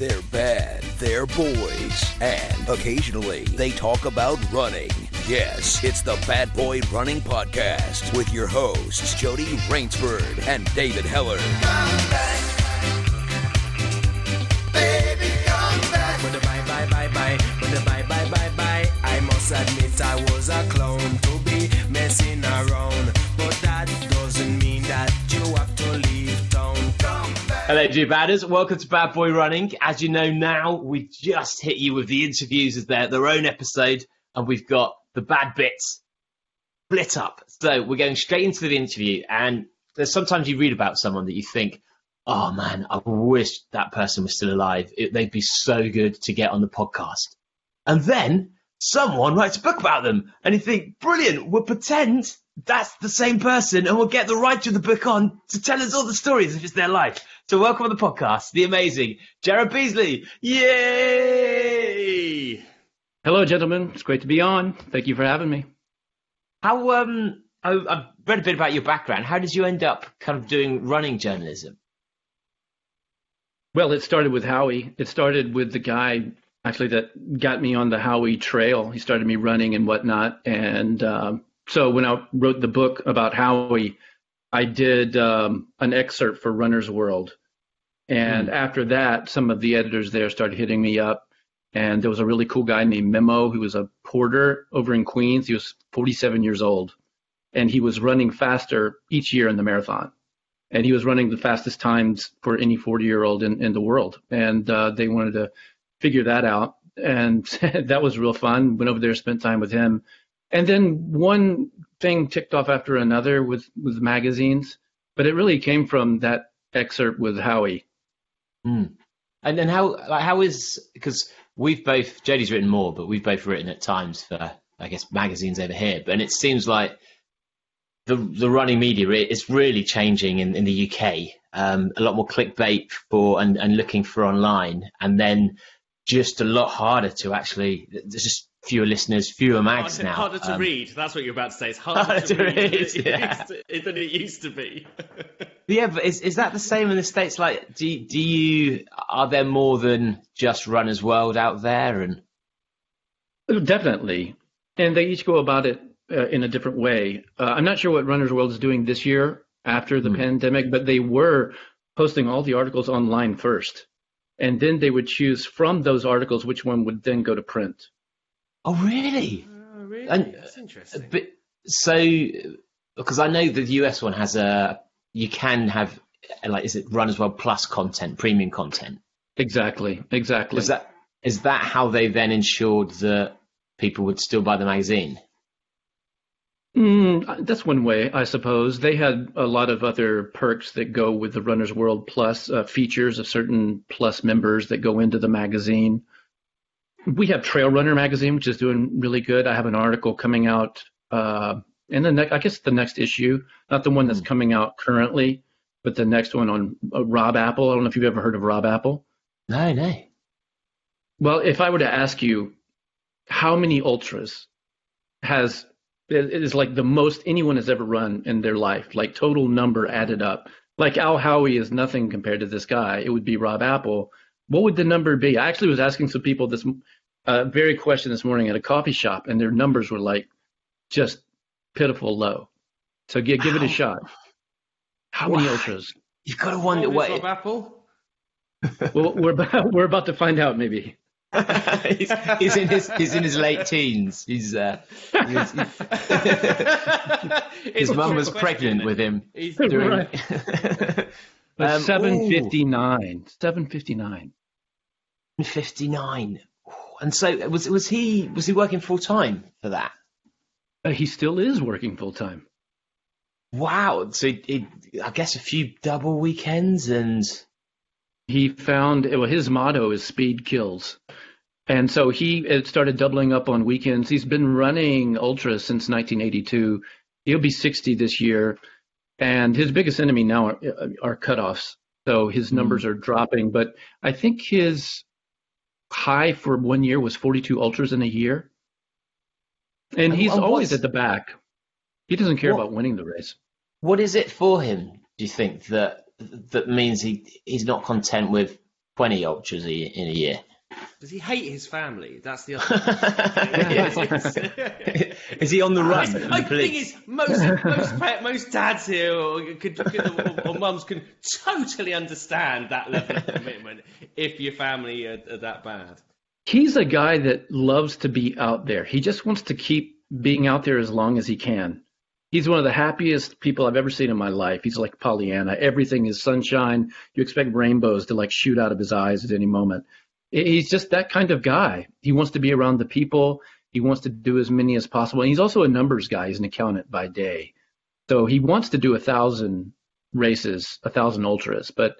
They're bad, they're boys, and occasionally they talk about running. Yes, it's the Bad Boy Running Podcast with your hosts, Jody Raynsford and David Heller. But the bye bye bye bye, bye bye bye bye. I must admit I was Hello, G Badders. Welcome to Bad Boy Running. As you know now, we just hit you with the interviews as their, their own episode, and we've got the bad bits split up. So we're going straight into the interview, and there's sometimes you read about someone that you think, oh man, I wish that person was still alive. It, they'd be so good to get on the podcast. And then someone writes a book about them, and you think, brilliant, we'll pretend that's the same person, and we'll get the writer of the book on to tell us all the stories if it's their life. So welcome on the podcast, the amazing Jared Beasley. Yay! Hello, gentlemen. It's great to be on. Thank you for having me. How um, I, I've read a bit about your background. How did you end up kind of doing running journalism? Well, it started with Howie. It started with the guy actually that got me on the Howie trail. He started me running and whatnot. And um, so when I wrote the book about Howie, I did um, an excerpt for Runner's World. And after that, some of the editors there started hitting me up. And there was a really cool guy named Memo who was a porter over in Queens. He was 47 years old. And he was running faster each year in the marathon. And he was running the fastest times for any 40 year old in, in the world. And uh, they wanted to figure that out. And that was real fun. Went over there, spent time with him. And then one thing ticked off after another with, with magazines. But it really came from that excerpt with Howie. And then how like how is because we've both Jody's written more, but we've both written at times for I guess magazines over here. But and it seems like the the running media is really changing in, in the UK. Um, a lot more clickbait for and, and looking for online, and then just a lot harder to actually. There's just fewer listeners, fewer mags Harder, now. harder to Um, read. That's what you're about to say. It's harder, Harder to, to read, read, than, it yeah. used to, than it used to be. Yeah, but is is that the same in the states? Like, do do you are there more than just Runners World out there? And Definitely. And they each go about it uh, in a different way. Uh, I'm not sure what Runner's World is doing this year after the pandemic, but they were posting all the articles online first. And then they would choose from those articles which one would then go to print. Oh, really? oh, really? And- That's interesting. But so because I know the US one has a you can have like is it Runners World Plus content, premium content. Exactly. Exactly. Is that is that how they then ensured that people would still buy the magazine? Mm, that's one way, I suppose. They had a lot of other perks that go with the Runner's World Plus uh, features of certain Plus members that go into the magazine. We have Trail Runner magazine, which is doing really good. I have an article coming out uh, in the next, I guess the next issue, not the one that's coming out currently, but the next one on uh, Rob Apple. I don't know if you've ever heard of Rob Apple. No, no. Well, if I were to ask you how many ultras has it is like the most anyone has ever run in their life, like total number added up. Like Al Howie is nothing compared to this guy. It would be Rob Apple. What would the number be? I actually was asking some people this uh, very question this morning at a coffee shop, and their numbers were like just pitiful low. So give, give it a shot. How many ultras? You've got to wonder What what. is Apple? Well, we're about, we're about to find out. Maybe. he's, he's in his he's in his late teens. He's uh, he's- his mum was pregnant with him. He's, During, Right. But Um, seven ooh. fifty nine. Seven fifty nine. 59. And so was was he was he working full time for that? Uh, he still is working full time. Wow. So he, he, I guess a few double weekends and He found well, his motto is speed kills, and so he uh, started doubling up on weekends. He's been running ultras since 1982. He'll be 60 this year, and his biggest enemy now are, are cutoffs. So his numbers are dropping, but I think his high for one year was 42 ultras in a year, and he's and always at the back. He doesn't care What- about winning the race. what is it for him? Do you think that that means he he's not content with 20 ultras a, in a year. Does he hate his family? That's the other. is he on the run? I the think police? is most most most dads here or, could, could, or, or mums can totally understand that level of commitment if your family are, are that bad. He's a guy that loves to be out there. He just wants to keep being out there as long as he can. He's one of the happiest people I've ever seen in my life. He's like Pollyanna. Everything is sunshine. You expect rainbows to like shoot out of his eyes at any moment. He's just that kind of guy. He wants to be around the people. He wants to do as many as possible. And he's also a numbers guy. He's an accountant by day. So he wants to do a thousand races, a thousand ultras, but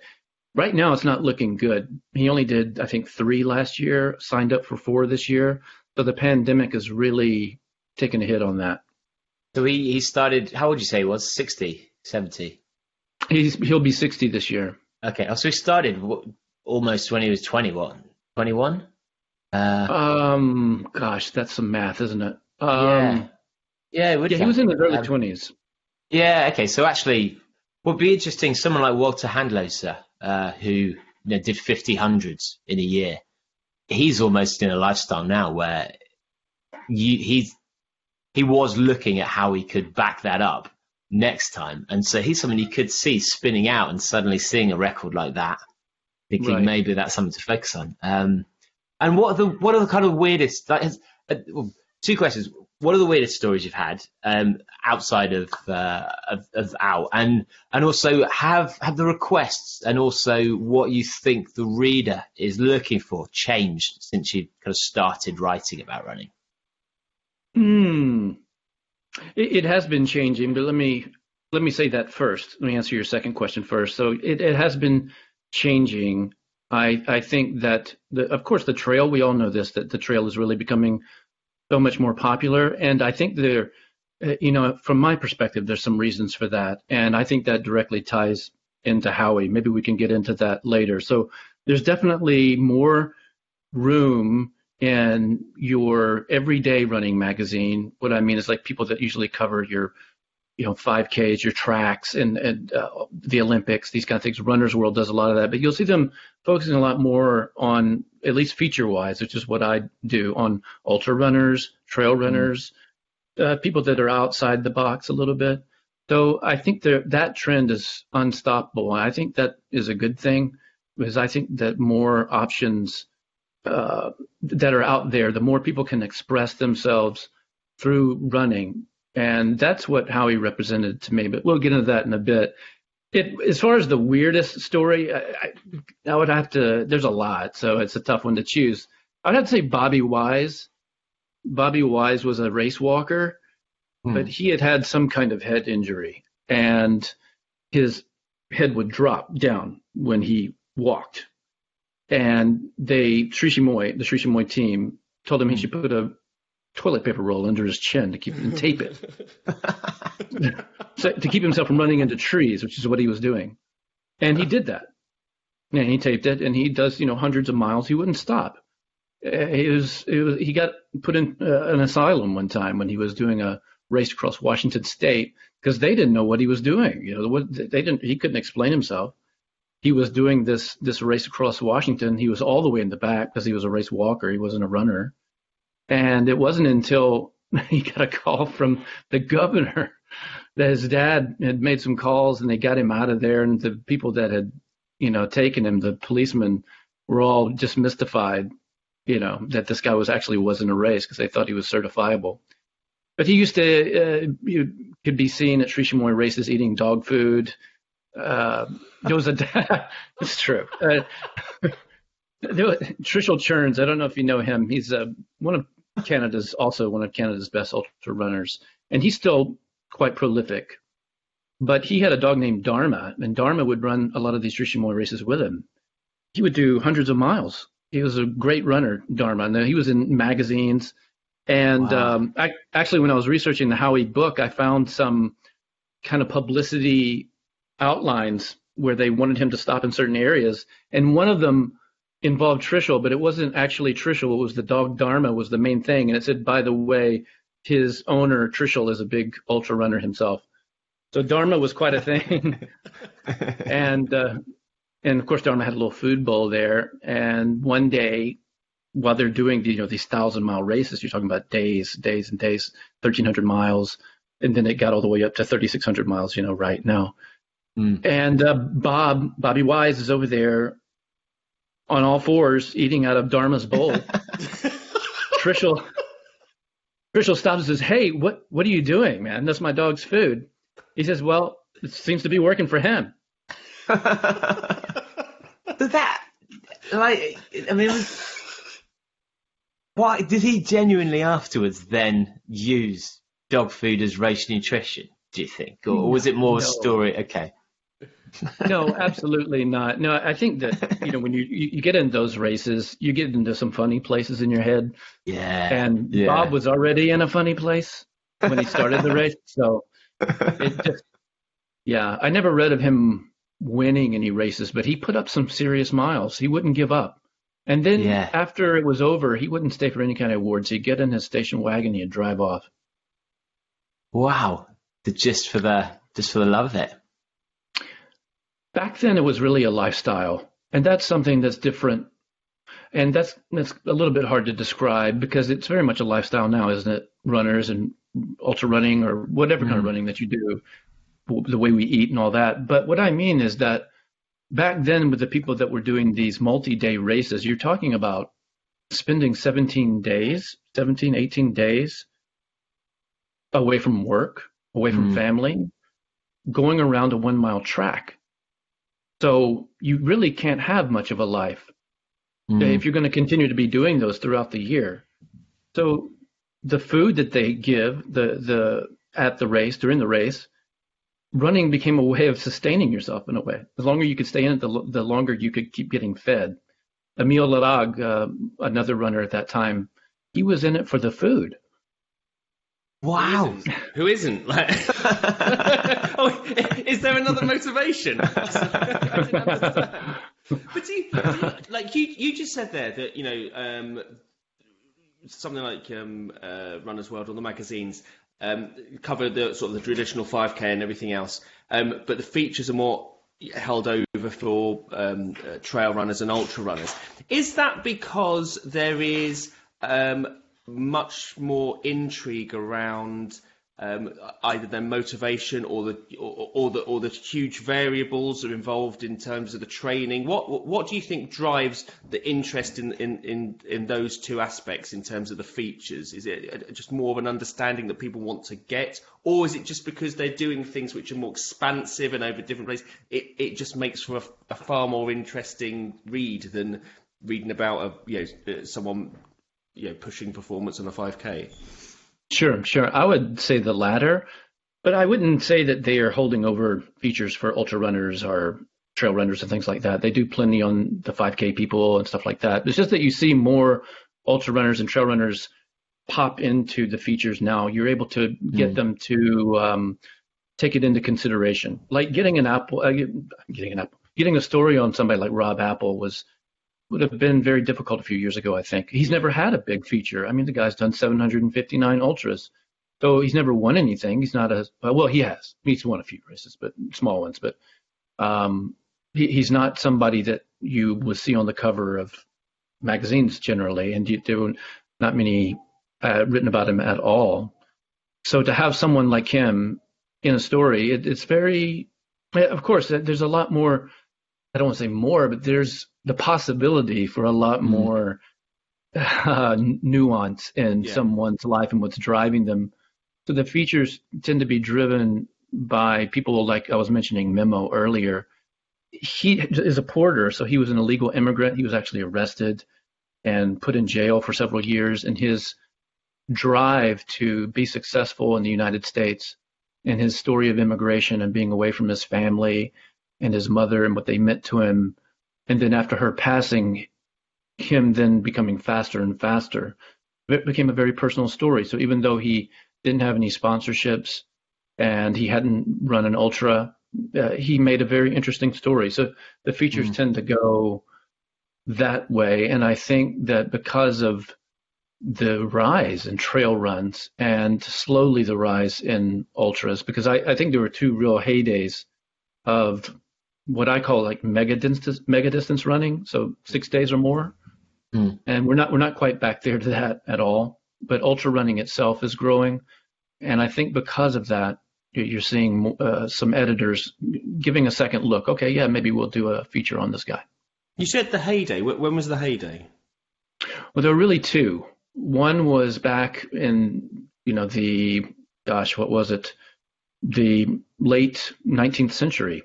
right now it's not looking good. He only did, I think, three last year, signed up for four this year. So the pandemic is really taking a hit on that. So he, he started, how would you say he was? 60, 70? He's, he'll be 60 this year. Okay, oh, so he started almost when he was 21. 21? Uh, Um, gosh, that's some math, isn't it? yeah. Um, Yeah, it yeah, he was in his early Um, 20s. Yeah, okay. So actually, would be interesting. Someone like Walter Handloser, uh, who you know, did 50 hundreds in a year. He's almost in a lifestyle now where you, he's he was looking at how he could back that up next time, and so he's someone you could see spinning out and suddenly seeing a record like that, thinking Right. maybe that's something to focus on. Um, and what are the what are the kind of weirdest? That is, uh, well, two questions. What are the weirdest stories you've had um, outside of, uh, of of out, and and also have have the requests and also what you think the reader is looking for changed since you kind of started writing about running? Hmm. It, it has been changing, but let me let me say that first. Let me answer your second question first. So it, it has been changing. I I think that the of course the trail we all know this that the trail is really becoming so much more popular, and I think there, uh, you know, from my perspective, there's some reasons for that, and I think that directly ties into Howie. Maybe we can get into that later. So there's definitely more room in your everyday running magazine. What I mean is like people that usually cover your, you know, 5Ks, your tracks, and and uh, the Olympics, these kind of things. Runner's World does a lot of that, but you'll see them focusing a lot more on at least feature-wise, which is what I do on ultra runners, trail runners, uh, people that are outside the box a little bit. So I think there, that trend is unstoppable. And I think that is a good thing because I think that more options uh, that are out there, the more people can express themselves through running. And that's what Howie represented to me. But we'll get into that in a bit. It, as far as the weirdest story, I, I, would have to, there's a lot, so it's a tough one to choose. I'd have to say Bobby Wise. Bobby Wise was a race walker, Hmm. but he had had some kind of head injury, and his head would drop down when he walked. And they, Sri Chinmoy, the Sri Chinmoy team, told him he should put a toilet paper roll under his chin to keep and tape it, so, to keep himself from running into trees, which is what he was doing. And he did that. And he taped it, and he does, you know, hundreds of miles. He wouldn't stop. Uh, He was, it was, he got put in uh, an asylum one time when he was doing a race across Washington State because they didn't know what he was doing. You know, what they didn't. He couldn't explain himself. He was doing this this race across Washington. He was all the way in the back because he was a race walker. He wasn't a runner. And it wasn't until he got a call from the governor that his dad had made some calls and they got him out of there. And the people that had, you know, taken him, the policemen, were all just mystified, you know, that this guy was actually wasn't a race because they thought he was certifiable. But he used to, uh, you could be seen at Sri Chinmoy races eating dog food. Uh, was a, it's true. Uh, Trishul Cherns, I don't know if you know him. He's uh, one of Canada's, also one of Canada's best ultra runners. And he's still quite prolific. But he had a dog named Dharma, and Dharma would run a lot of these Sri Chinmoy races with him. He would do hundreds of miles. He was a great runner, Dharma. And he was in magazines. And Wow. um, I, actually, when I was researching the Howie book, I found some kind of publicity outlines where they wanted him to stop in certain areas. And one of them involved Trishul, but it wasn't actually Trishul. It was the dog Dharma was the main thing. And it said, by the way, his owner, Trishul, is a big ultra runner himself. So Dharma was quite a thing. and uh, And of course, Dharma had a little food bowl there. And one day, while they're doing the, you know these thousand mile races, you're talking about days, days and days, 1,300 miles, and then it got all the way up to 3,600 miles. You know, right now. Mm. And uh, Bob, Bobby Wise, is over there on all fours eating out of Dharma's bowl. Trishul, Trishul stops and says, "Hey, what what are you doing, man? That's my dog's food." He says, "Well, it seems to be working for him." but that, like, I mean, was, why did he genuinely afterwards then use dog food as race nutrition? Do you think, or mm, was it more a story? Okay. No, absolutely not. No, I think that you know when you, you you get in those races, you get into some funny places in your head, Yeah. and yeah. Bob was already in a funny place when he started the race, so it just yeah. I never read of him winning any races, but he put up some serious miles. He wouldn't give up. And then Yeah. after it was over, he wouldn't stay for any kind of awards. He'd get in his station wagon, he'd drive off. Wow. The, just for the just for the love of it. Back then it was really a lifestyle and that's something that's different and that's that's a little bit hard to describe because it's very much a lifestyle now isn't it runners and ultra running or whatever kind of Mhm. running that you do the way we eat and all that but what i mean is that back then with the people that were doing these multi-day races you're talking about spending 17 days 17 18 days away from work away from Mm. family going around a one mile track so you really can't have much of a life Mm. if you're going to continue to be doing those throughout the year. So the food that they give the the at the race during the race, running became a way of sustaining yourself in a way. The longer you could stay in it, the, the longer you could keep getting fed. Emil Larag, uh, another runner at that time, he was in it for the food. Wow. Who isn't? Like, oh, is there another motivation? but do you, do you- like you, you just said there that you know um, something like um, uh, Runner's World or the magazines um, cover the sort of the traditional 5k and everything else, um, but the features are more held over for um, uh, trail runners and ultra runners. Is that because there is um, much more intrigue around um, either their motivation or the or, or the or the huge variables are involved in terms of the training. What what do you think drives the interest in in, in, in those two aspects in terms of the features? Is it just more of an understanding that people want to get, or is it just because they're doing things which are more expansive and over different places? It it just makes for a, a far more interesting read than reading about a you know uh, someone you know pushing performance on a 5k. Sure, sure. I would say the latter, but I wouldn't say that they are holding over features for ultra runners or trail runners and things like that. They do plenty on the 5K people and stuff like that. It's just that you see more ultra runners and trail runners pop into the features now. You're able to get Mm. them to um, take it into consideration. Like getting an Apple, uh, getting an Apple, getting a story on somebody like Rob Apple was would have been very difficult a few years ago, I think. He's never had a big feature. I mean, the guy's done 759 ultras. So he's never won anything. He's not a, well, he has. He's won a few races, but small ones. But um, he, he's not somebody that you would see on the cover of magazines generally. And you, there were not many uh, written about him at all. So to have someone like him in a story, it, it's very, of course, there's a lot more. I don't want to say more, but there's the possibility for a lot Mhm. more uh, nuance in Yeah. someone's life and what's driving them. So the features tend to be driven by people like I was mentioning Memo earlier. He is a porter, so he was an illegal immigrant. He was actually arrested and put in jail for several years. And his drive to be successful in the United States and his story of immigration and being away from his family and his mother and what they meant to him. And then after her passing, him then becoming faster and faster. It became a very personal story. So even though he didn't have any sponsorships and he hadn't run an ultra, uh, he made a very interesting story. So the features Mhm. tend to go that way. And I think that because of the rise in trail runs and slowly the rise in ultras, because I, I think there were two real heydays of what I call like mega distance mega distance running, so six days or more. Mm. And we're not we're not quite back there to that at all. But ultra running itself is growing, and I think because of that, you're seeing uh, some editors giving a second look. Okay, yeah, maybe we'll do a feature on this guy. You said the heyday. When was the heyday? Well, there were really two. One was back in you know the gosh, what was it? The late 19th century,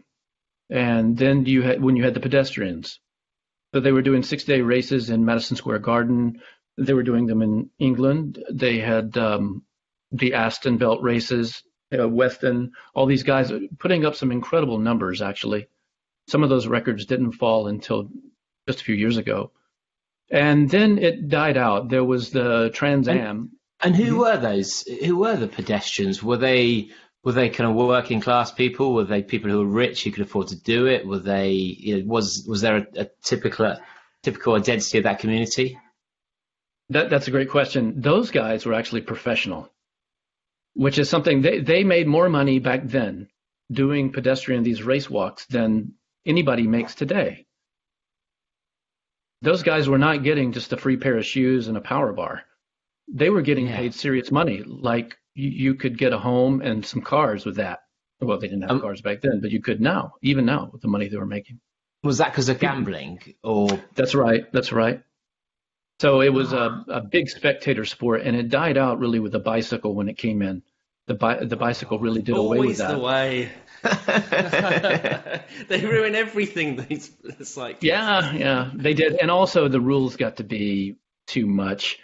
and then you had when you had the pedestrians. So they were doing six-day races in Madison Square Garden. They were doing them in England. They had um, the Astley Belt races, uh, Weston, all these guys putting up some incredible numbers. Actually, some of those records didn't fall until just a few years ago, and then it died out. There was the Trans Am. And who were those? Who were the pedestrians? Were they were they kind of working class people? Were they people who were rich who could afford to do it? Were they you know, was was there a, a typical typical identity of that community? That, that's a great question. Those guys were actually professional, which is something they, they made more money back then doing pedestrian these race walks than anybody makes today. Those guys were not getting just a free pair of shoes and a power bar. They were getting Yeah. paid serious money. Like you, you could get a home and some cars with that. Well, they didn't have Um, cars back then, but you could now, even now, with the money they were making. Was that because of gambling or That's right. That's right. So it was a, a big spectator sport, and it died out really with the bicycle when it came in. The bi- the bicycle really did away with Always that. the way. they ruin everything. These it's like Yeah, yeah, they did, and also the rules got to be too much,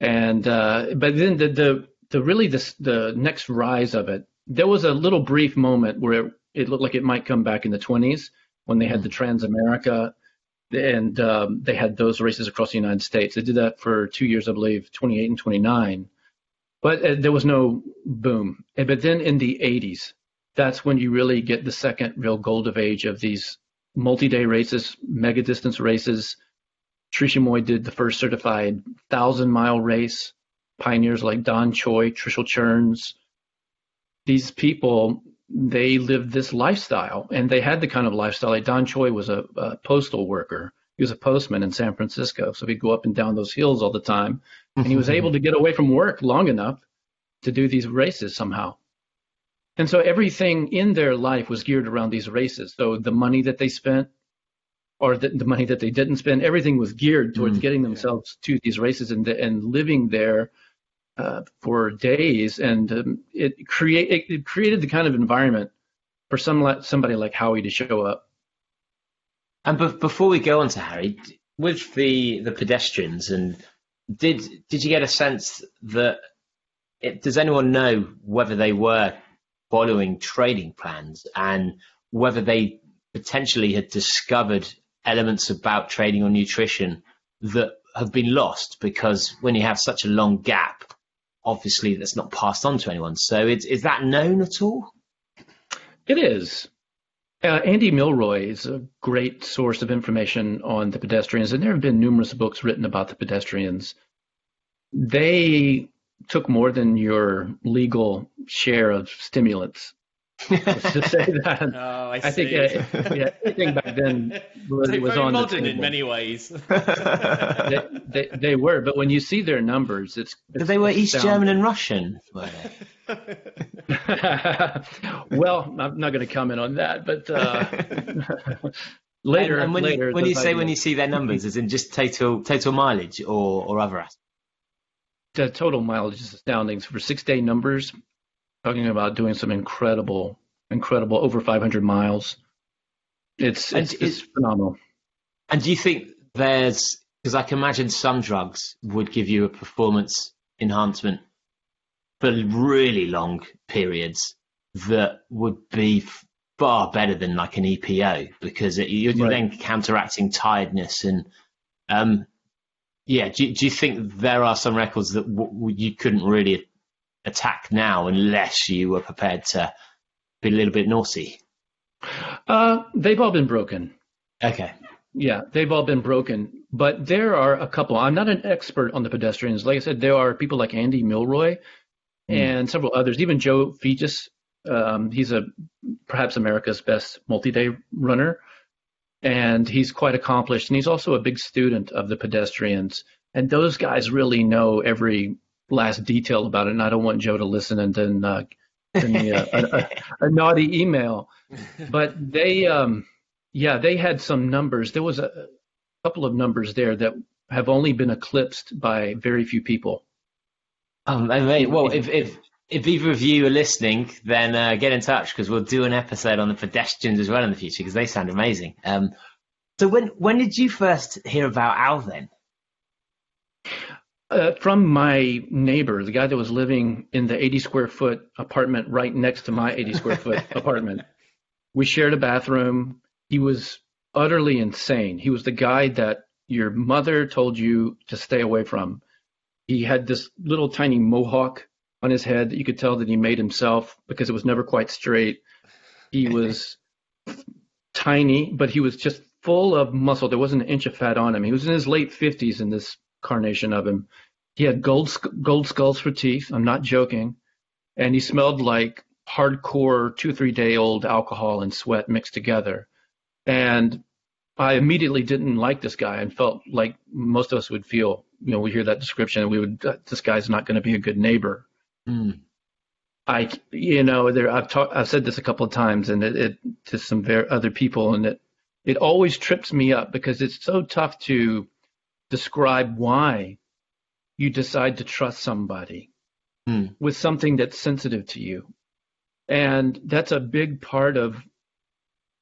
and uh, but then the the the really the the next rise of it, there was a little brief moment where it, it looked like it might come back in the 20s when they had the Transamerica, and um, they had those races across the United States. They did that for two years, I believe, 28 and 29, but uh, there was no boom. And, but then in the 80s, that's when you really get the second real gold of age of these multi-day races, mega distance races. Sri Chinmoy did the first certified thousand mile race. Pioneers like Don Choi, Trishul Cherns, These people, they lived this lifestyle and they had the kind of lifestyle. Like Don Choi was a, a postal worker. He was a postman in San Francisco. So he'd go up and down those hills all the time. And he was able to get away from work long enough to do these races somehow. And so everything in their life was geared around these races. So the money that they spent, or the, the money that they didn't spend, everything was geared towards Mm. getting themselves to these races and and living there uh, for days. And um, it create it, created the kind of environment for some somebody like Howie to show up. And be- before we go on to Harry, with the the pedestrians, and did did you get a sense that it, does anyone know whether they were following training plans and whether they potentially had discovered elements about training or nutrition that have been lost because when you have such a long gap, obviously that's not passed on to anyone. So is is that known at all? It is. Uh, Andy Milroy is a great source of information on the pedestrians, and there have been numerous books written about the pedestrians. They took more than your legal share of stimulants. Let's just say that. Oh, I, I think uh, yeah, everything back then really was on the modern in many ways. They, they, they were, but when you see their numbers, it's, it's they were East. German and Russian. Well, I'm not going to comment on that, but uh, later, and, and when later, you, when you say when you see their numbers, is in just total total mileage or or other aspects? the total mileage is astounding. So for six day numbers, talking about doing some incredible, incredible over 500 miles. It's it's, it- it's phenomenal. And do you think there's because I can imagine some drugs would give you a performance enhancement for really long periods that would be far better than like an EPO because it, you're Right. then counteracting tiredness and um yeah do, do you think there are some records that w- you couldn't really attack now unless you were prepared to be a little bit naughty Uh, they've all been broken. okay Yeah, they've all been broken. But there are a couple. I'm not an expert on the pedestrians. Like I said, there are people like Andy Milroy Hmm. and several others, even Joe Fejes Um, he's a perhaps America's best multi-day runner, and he's quite accomplished. And he's also a big student of the pedestrians. And those guys really know every last detail about it. And I don't want Joe to listen and then uh, send me a, a, a, a, naughty email. But they, um, yeah, they had some numbers. There was a couple of numbers there that have only been eclipsed by very few people. Um, well, if, if if either of you are listening, then uh, get in touch because we'll do an episode on the pedestrians as well in the future because they sound amazing. Um, so when when did you first hear about Al then? Uh, from my neighbor, the guy that was living in the 80 square foot apartment right next to my 80 square foot apartment. We shared a bathroom. He was utterly insane. He was the guy that your mother told you to stay away from. He had this little tiny mohawk on his head that you could tell that he made himself because it was never quite straight. He was tiny, but he was just full of muscle. There wasn't an inch of fat on him. He was in his late 50s in this carnation of him. He had gold gold skulls for teeth. I'm not joking, and he smelled like hardcore two three day old alcohol and sweat mixed together. And I immediately didn't like this guy and felt like most of us would feel. You know, we hear that description and we would, this guy's not going to be a good neighbor. Mm. I, you know, there I've talked, I've said this a couple of times, and it, it to some very other people, and it it always trips me up because it's so tough to describe why you decide to trust somebody mm. with something that's sensitive to you. And that's a big part of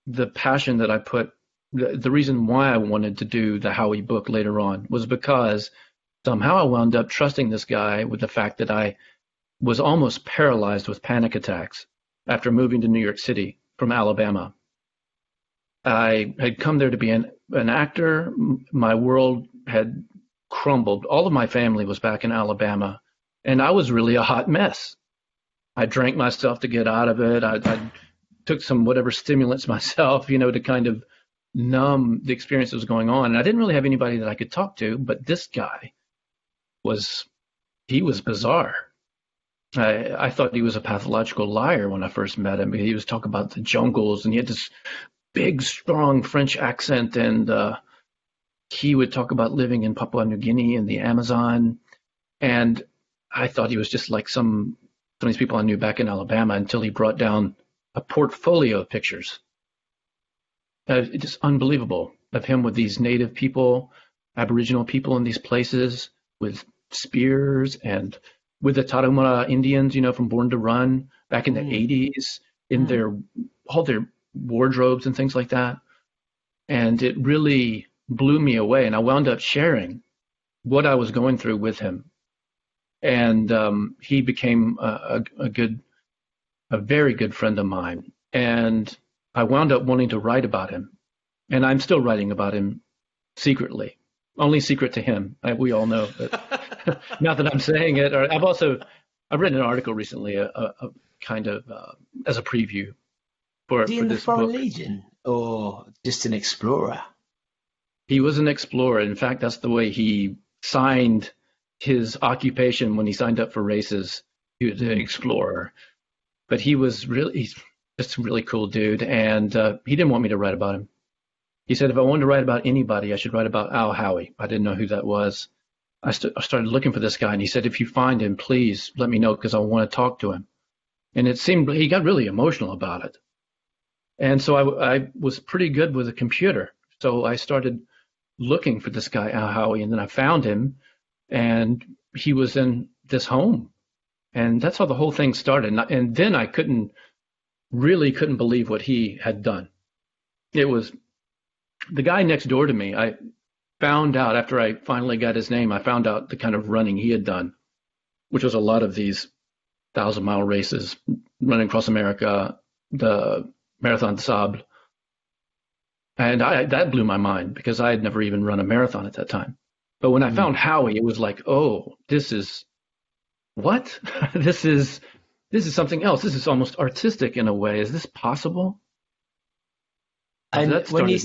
the passion that I put. The, the reason why I wanted to do the Howie book later on was because somehow I wound up trusting this guy with the fact that I was almost paralyzed with panic attacks after moving to New York City from Alabama. I had come there to be an, an actor. My world had crumbled. All of my family was back in Alabama, and I was really a hot mess. I drank myself to get out of it. I, I took some whatever stimulants myself, you know, to kind of numb the experience that was going on. And I didn't really have anybody that I could talk to, but this guy was, he was bizarre. I, I thought he was a pathological liar when I first met him. He was talking about the jungles and he had this big, strong French accent, and uh, he would talk about living in Papua New Guinea and the Amazon. And I thought he was just like some some of these people I knew back in Alabama until he brought down a portfolio of pictures. Uh, just unbelievable of him with these native people, Aboriginal people in these places with spears and with the Tarahumara Indians, you know, from Born to Run back in the mm. 80s in mm. their all their wardrobes and things like that. And it really blew me away. And I wound up sharing what I was going through with him. And um, he became a, a, a good, a very good friend of mine. And I wound up wanting to write about him. And I'm still writing about him secretly. Only secret to him. I, we all know. But not that I'm saying it. Or I've also I've written an article recently, a, a kind of uh, as a preview for, for this Foreign book. Legion or just an explorer? He was an explorer. In fact, that's the way he signed his occupation when he signed up for races. He was an explorer, but he was really he's just a really cool dude, and uh, he didn't want me to write about him. He said if I wanted to write about anybody, I should write about Al Howie. I didn't know who that was. I, st- I started looking for this guy, and he said, if you find him, please let me know because I want to talk to him. And it seemed he got really emotional about it. And so I, I was pretty good with a computer. So I started looking for this guy, Al Howie, and then I found him, and he was in this home. And that's how the whole thing started. And, and then I couldn't, really couldn't believe what he had done. It was the guy next door to me. I found out after I finally got his name, I found out the kind of running he had done, which was a lot of these thousand mile races running across America, the Marathon des Sables. And I, that blew my mind because I had never even run a marathon at that time. But when I mm. found Howie, it was like, oh, this is what? this is this is something else. This is almost artistic in a way. Is this possible? And when you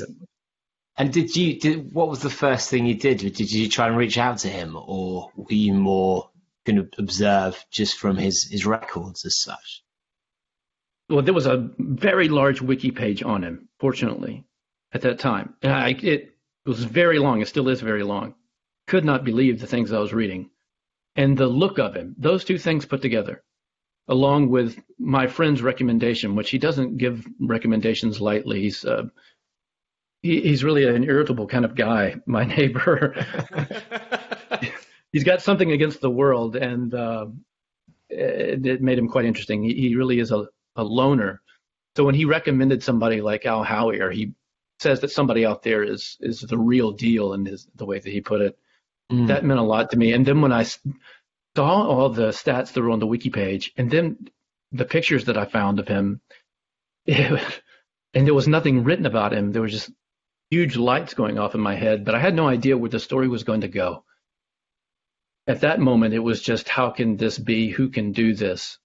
and did you did what was the first thing you did? Did you try and reach out to him, or were you more going to observe just from his his records as such? well, there was a very large wiki page on him, fortunately, at that time. I, it was very long. It still is very long. Could not believe the things I was reading. And the look of him, those two things put together, along with my friend's recommendation, which he doesn't give recommendations lightly. He's, uh, he, he's really an irritable kind of guy, my neighbor. he's got something against the world, and uh, it, it, made him quite interesting. He, he really is a, a loner. So when he recommended somebody like Al Howie, or he says that somebody out there is is the real deal, in his the way that he put it, mm. that meant a lot to me. And then when I saw all the stats that were on the wiki page, and then the pictures that I found of him, it, and there was nothing written about him. There was just huge lights going off in my head, but I had no idea where the story was going to go. At that moment, it was just, how can this be? Who can do this?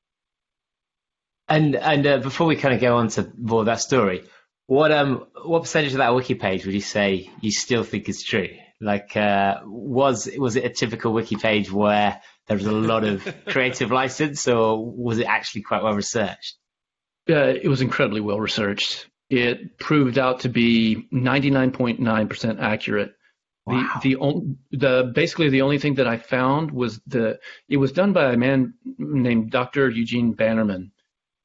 And and uh, before we kind of go on to more of that story, what um what percentage of that wiki page would you say you still think is true? Like, uh, was was it a typical wiki page where there was a lot of creative license, or was it actually quite well researched? Uh, it was incredibly well researched. It proved out to be 99.9% accurate. Wow. The, the the basically the only thing that I found was the it was done by a man named Dr. Eugene Bannerman,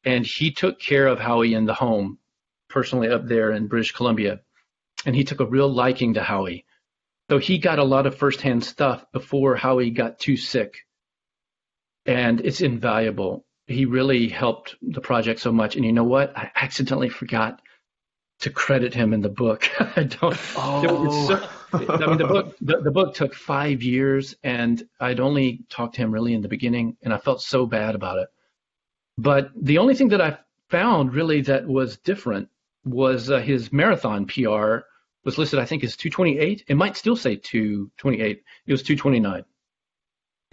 and he took care of Howie in the home, personally up there in British Columbia, and he took a real liking to Howie, so he got a lot of firsthand stuff before Howie got too sick, and it's invaluable. He really helped the project so much, and you know what? I accidentally forgot to credit him in the book. I don't. Oh. So, I mean, the book the, the, book took five years, and I'd only talked to him really in the beginning, and I felt so bad about it. But the only thing that I found really that was different was uh, his marathon PR was listed, I think, as 228. It might still say 228. It was 229.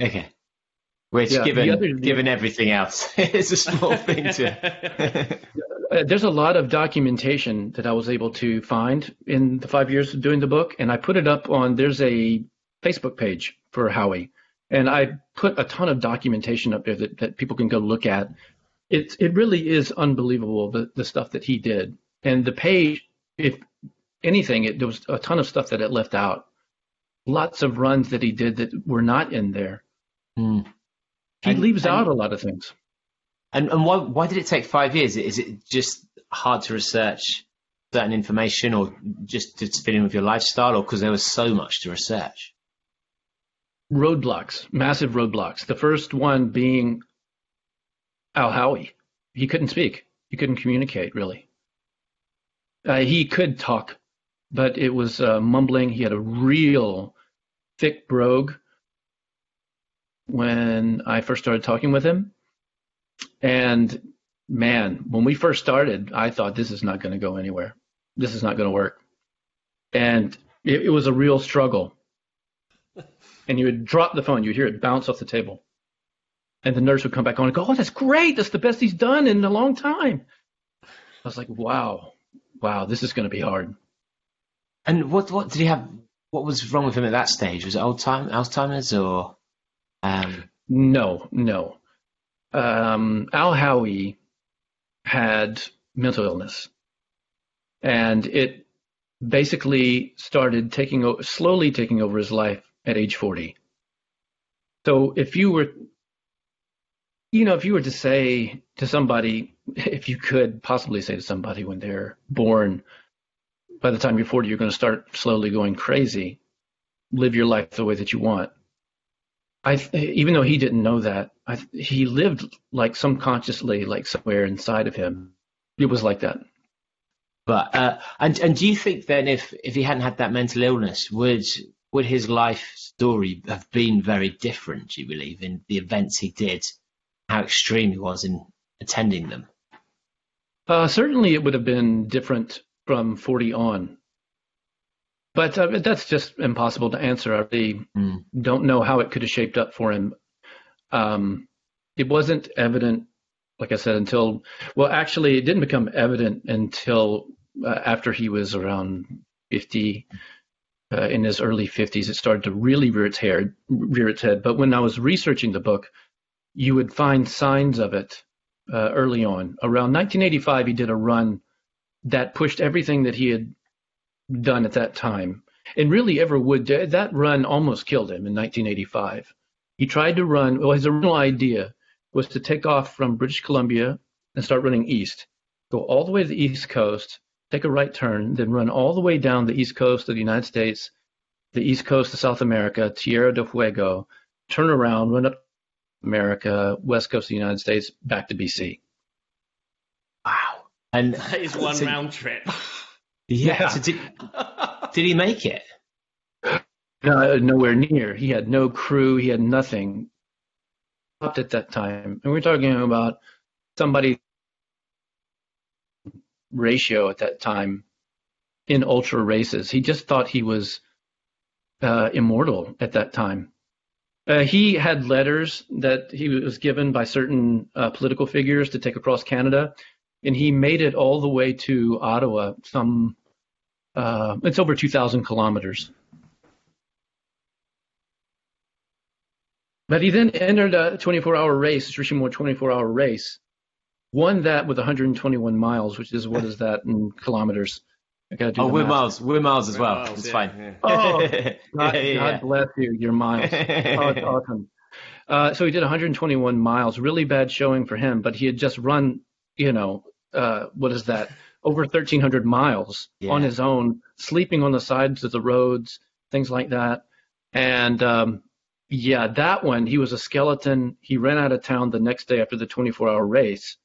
Okay. Which, yeah, given other, given everything else, is a small thing to. Uh, there's a lot of documentation that I was able to find in the five years of doing the book, and I put it up on. There's a Facebook page for Howie, and I put a ton of documentation up there that, that people can go look at. It it really is unbelievable the the stuff that he did, and the page. If anything, it, there was a ton of stuff that it left out. Lots of runs that he did that were not in there. Mm. He and, leaves and, out a lot of things. And and why why did it take five years? Is it just hard to research certain information, or just to fit in with your lifestyle, or because there was so much to research? Roadblocks, massive roadblocks. The first one being Al Howie. He couldn't speak. He couldn't communicate really. Uh, he could talk, but it was uh, mumbling. He had a real thick brogue when I first started talking with him and man, when we first started, I thought this is not going to go anywhere. This is not going to work. And it, it was a real struggle. and you would drop the phone, you'd hear it bounce off the table. And the nurse would come back on and go, Oh, that's great. That's the best he's done in a long time. I was like, Wow, wow, this is going to be hard. And what what did he have? What was wrong with him at that stage? Was it old time Alzheimer's or? Um... No, no um, Al Howie had mental illness, and it basically started taking slowly taking over his life at age 40. So if you were, you know, if you were to say to somebody, if you could possibly say to somebody when they're born, by the time you're 40, you're going to start slowly going crazy. Live your life the way that you want. I even though he didn't know that, I, he lived like subconsciously, like somewhere inside of him. It was like that. But uh, and and do you think then, if if he hadn't had that mental illness, would would his life story have been very different? Do you believe in the events he did, how extreme he was in attending them? Uh, certainly, it would have been different from 40 on. But uh, that's just impossible to answer. I really mm. don't know how it could have shaped up for him. Um, it wasn't evident, like I said, until well, actually, it didn't become evident until uh, after he was around 50. Uh, in his early 50s, it started to really rear its hair, rear its head. But when I was researching the book, you would find signs of it uh, early on. Around 1985, he did a run that pushed everything that he had done at that time, and really ever would. That run almost killed him in 1985. He tried to run. Well, his original idea was to take off from British Columbia and start running east, go all the way to the east coast, take a right turn, then run all the way down the east coast of the United States, the east coast of South America, Tierra del Fuego, turn around, run up America, west coast of the United States, back to BC. Wow. And That is one so- round trip. Yeah. so did, did he make it? No, nowhere near. He had no crew. He had nothing. Stopped at that time, and we're talking about somebody ratio at that time in ultra races. He just thought he was uh, immortal at that time. Uh, he had letters that he was given by certain uh, political figures to take across Canada, and he made it all the way to Ottawa. Some, uh, it's over 2,000 kilometers. But he then entered a 24-hour race, Richemont 24-hour race, won that with 121 miles, which is what is that in kilometers? I gotta do Oh, the we're math. miles. We're miles as well. Miles, it's yeah, fine. yeah. Oh, God, yeah, God bless you, your miles. Oh, it's awesome. Uh, so he did 121 miles, really bad showing for him, but he had just run, you know, uh, what is that? Over 1,300 miles Yeah. on his own, sleeping on the sides of the roads, things like that. And um, yeah, that one, he was a skeleton. He ran out of town the next day after the 24 hour race,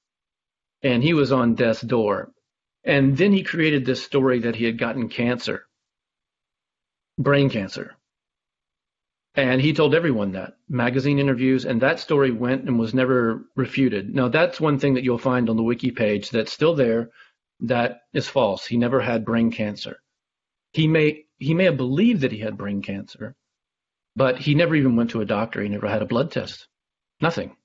and he was on death's door. And then he created this story that he had gotten cancer, brain cancer. And he told everyone that, magazine interviews, and that story went and was never refuted. Now, that's one thing that you'll find on the wiki page that's still there that is false. He never had brain cancer. He may he may have believed that he had brain cancer, but he never even went to a doctor. He never had a blood test. Nothing.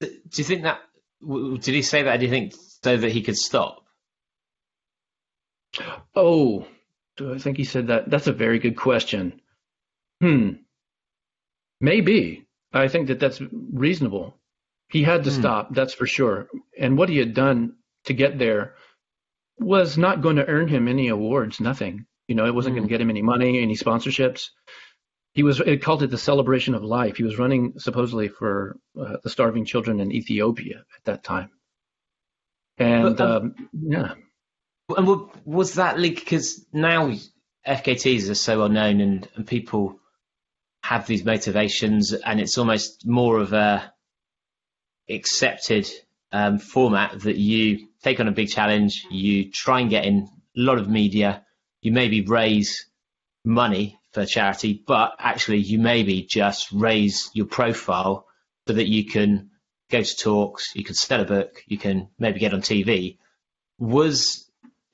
Do you think that? Did he say that? Do you think so that he could stop? Oh, do I think he said that? That's a very good question. Hmm. Maybe. I think that that's reasonable. He had to Hmm. stop, that's for sure. And what he had done to get there was not going to earn him any awards, nothing. You know, it wasn't Hmm. going to get him any money, any sponsorships. He was, it called it the celebration of life. He was running supposedly for uh, the starving children in Ethiopia at that time. And, But, um, um, yeah. And was that like because now FKTs are so well known and, and people have these motivations and it's almost more of a accepted um, format that you take on a big challenge, you try and get in a lot of media, you maybe raise money for charity, but actually you maybe just raise your profile so that you can go to talks, you can sell a book, you can maybe get on TV. Was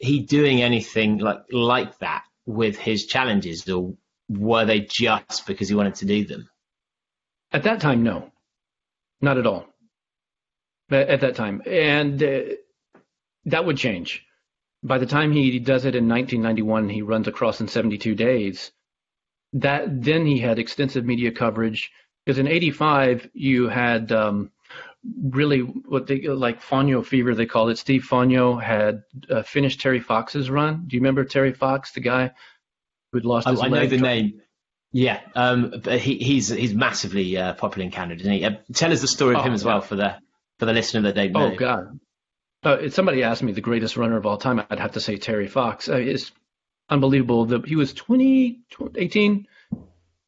he doing anything like like that with his challenges, or were they just because he wanted to do them? At that time, no, not at all. At at that time, and uh, that would change. By the time he does it in 1991, he runs across in 72 days. That then he had extensive media coverage because in '85 you had um, really what they like Fonyo fever they called it. Steve Fonyo had uh, finished Terry Fox's run. Do you remember Terry Fox, the guy who'd lost I, his I know the name. Yeah, um, but he, he's he's massively uh, popular in Canada, isn't he? Uh, tell us the story of Oh, him as well for the for the listener that don't know. Oh God! Uh, if somebody asked me the greatest runner of all time, I'd have to say Terry Fox. Uh, it's unbelievable. that he was 20, 18.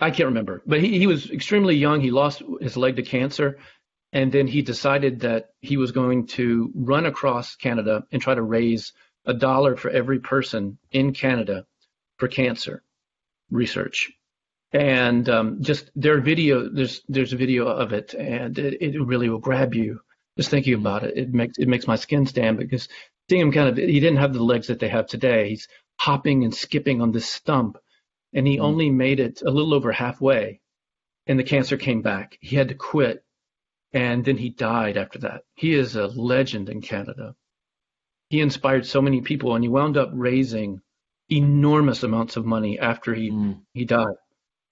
I can't remember, but he, he was extremely young. He lost his leg to cancer, and then he decided that he was going to run across Canada and try to raise a dollar for every person in Canada for cancer research. And um, just their video, there's there's a video of it, and it, it really will grab you just thinking about it, it makes it makes my skin stand because seeing him kind of he didn't have the legs that they have today. He's hopping and skipping on this stump, and he only made it a little over halfway, and the cancer came back. He had to quit, and then he died after that. He is a legend in Canada. He inspired so many people, and he wound up raising enormous amounts of money after he Mm. he died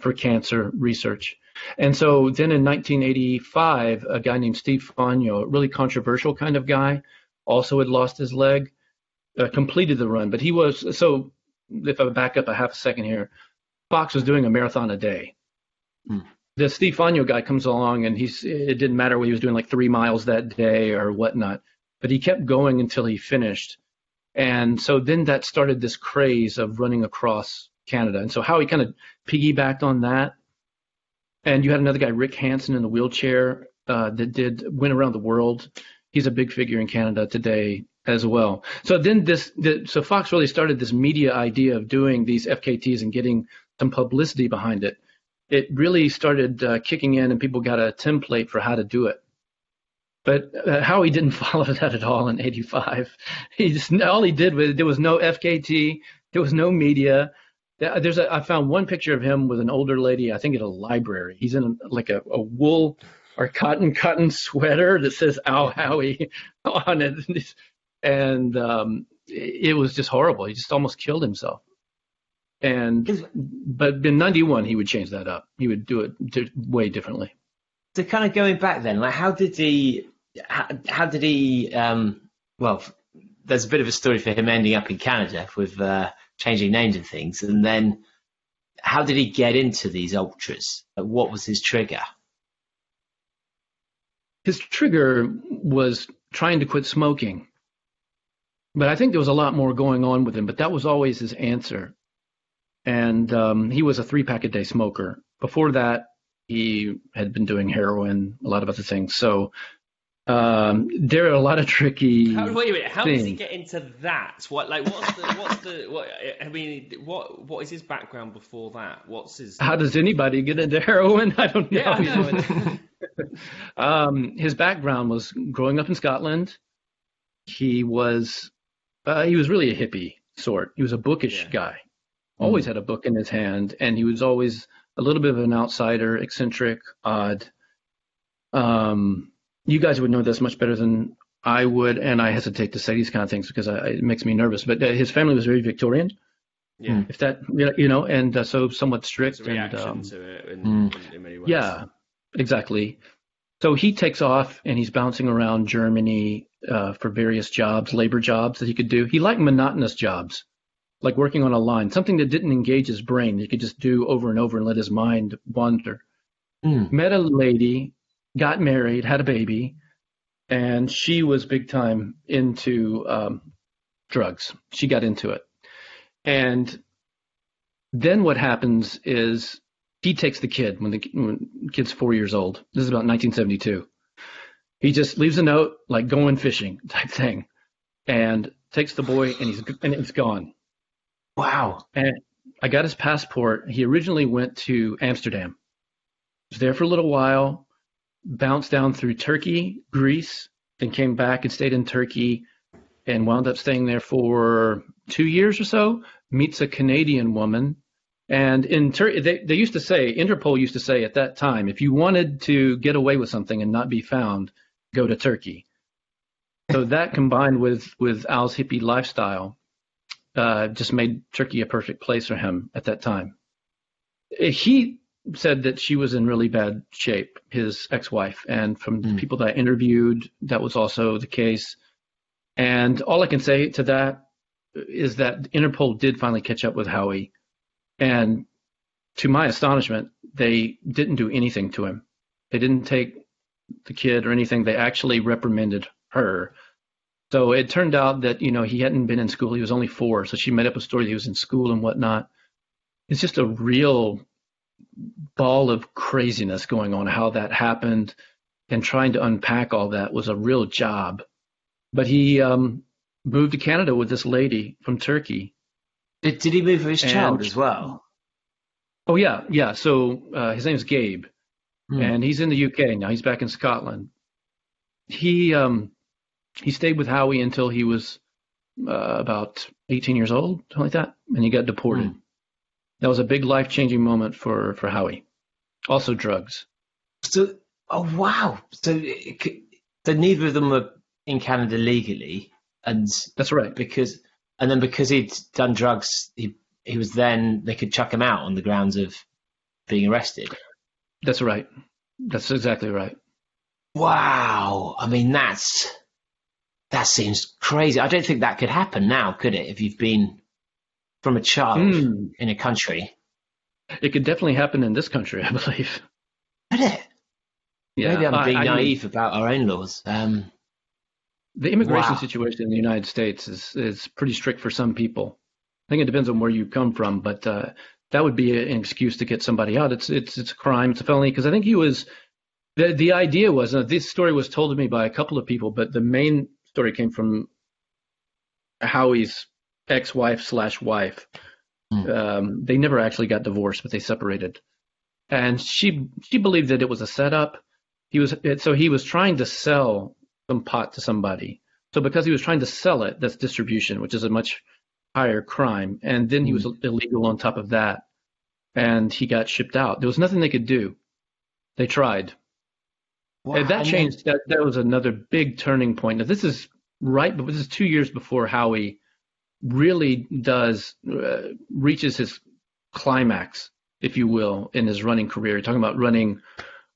for cancer research. And so then in 1985, a guy named Steve Fonyo, a really controversial kind of guy, also had lost his leg, uh, completed the run. But he was so. If I back up a half a second here, Fox was doing a marathon a day. Hmm. The Steve Fonyo guy comes along and he's it didn't matter what he was doing like three miles that day or whatnot, but he kept going until he finished. And so then that started this craze of running across Canada. And so Howie kind of piggybacked on that. And you had another guy, Rick Hansen, in the wheelchair uh, that did went around the world. He's a big figure in Canada today as well. So then this, the, so Fox really started this media idea of doing these FKTs and getting some publicity behind it. It really started uh, kicking in, and people got a template for how to do it. But uh, Howie didn't follow that at all in '85. He just all he did was there was no FKT, there was no media. There's a, I found one picture of him with an older lady, I think at a library. He's in like a, a wool or cotton cotton sweater that says "Al Howie" on it, and um, it was just horrible. He just almost killed himself. And but in '91 he would change that up. He would do it way differently. So kind of going back then, like how did he? How, how did he? Um, well, there's a bit of a story for him ending up in Canada with uh, changing names and things, and then how did he get into these ultras? Like, what was his trigger? His trigger was trying to quit smoking. But I think there was a lot more going on with him, but that was always his answer and um, he was a three pack a day smoker. Before that, he had been doing heroin, a lot of other things. So um, there are a lot of tricky. How, wait a minute. How things. does he get into that? What like what's the what's the what? I mean, what what is his background before that? What's his? How does anybody get into heroin? I don't know. Yeah, I know. um, his background was growing up in Scotland. He was uh, he was really a hippie sort. He was a bookish yeah. guy always had a book in his hand, and he was always a little bit of an outsider, eccentric, odd. Um, you guys would know this much better than I would, and I hesitate to say these kind of things because I, it makes me nervous. But uh, his family was very Victorian. Yeah. If that, you know, and uh, so somewhat strict. It's a reaction and, um, to it in, mm. in, in many ways. Yeah, exactly. So he takes off and he's bouncing around Germany uh, for various jobs, labor jobs that he could do. He liked monotonous jobs like working on a line, something that didn't engage his brain. He could just do over and over and let his mind wander. Mm. Met a lady, got married, had a baby, and she was big time into um, drugs. She got into it. And then what happens is he takes the kid when the, when the kid's four years old. This is about 1972. He just leaves a note like going fishing type thing, and takes the boy and he's and it's gone. Wow. And I got his passport. He originally went to Amsterdam. Was there for a little while, bounced down through Turkey, Greece, then came back and stayed in Turkey and wound up staying there for two years or so. Meets a Canadian woman. And in they, they used to say, Interpol used to say at that time, if you wanted to get away with something and not be found, go to Turkey. So that combined with, with Al's hippie lifestyle uh, just made Turkey a perfect place for him at that time. He said that she was in really bad shape, his ex-wife, and from mm. people that I interviewed, that was also the case. And all I can say to that is that Interpol did finally catch up with Howie, and to my astonishment, they didn't do anything to him. They didn't take the kid or anything. They actually reprimanded her so it turned out that, you know, he hadn't been in school. He was only four. So she made up a story that he was in school and whatnot. It's just a real ball of craziness going on, how that happened. And trying to unpack all that was a real job. But he um, moved to Canada with this lady from Turkey. Did, did he move with his and, child as well? Oh, yeah. Yeah. So uh, his name is Gabe. Hmm. And he's in the UK now. He's back in Scotland. He um, he stayed with Howie until he was uh, about 18 years old, something like that, and he got deported. Mm. That was a big life changing moment for for Howie. Also drugs. So, oh wow! So, so neither of them were in Canada legally, and that's right. Because and then because he'd done drugs, he he was then they could chuck him out on the grounds of being arrested. That's right. That's exactly right. Wow. I mean, that's that seems crazy. I don't think that could happen now, could it? If you've been from a child Mm. in a country, It could definitely happen in this country, I believe. could it? Yeah, Maybe I'm being I naive about our own laws. Um, the immigration Wow. situation in the United States is is pretty strict for some people. I think it depends on where you come from, but uh, that would be an excuse to get somebody out. It's it's it's a crime. It's a felony because I think he was. The the idea was uh, this story was told to me by a couple of people, but the main story came from Howie's ex-wife slash wife. Hmm. Um, they never actually got divorced, but they separated, and she she believed that it was a setup. He was so he was trying to sell some pot to somebody. So because he was trying to sell it, that's distribution, which is a much higher crime. And then he was illegal on top of that, and he got shipped out. There was nothing they could do. They tried. Wow. And that changed. That that was another big turning point. Now this is right, but this is two years before Howie really does uh, reaches his climax, if you will, in his running career. You're talking about running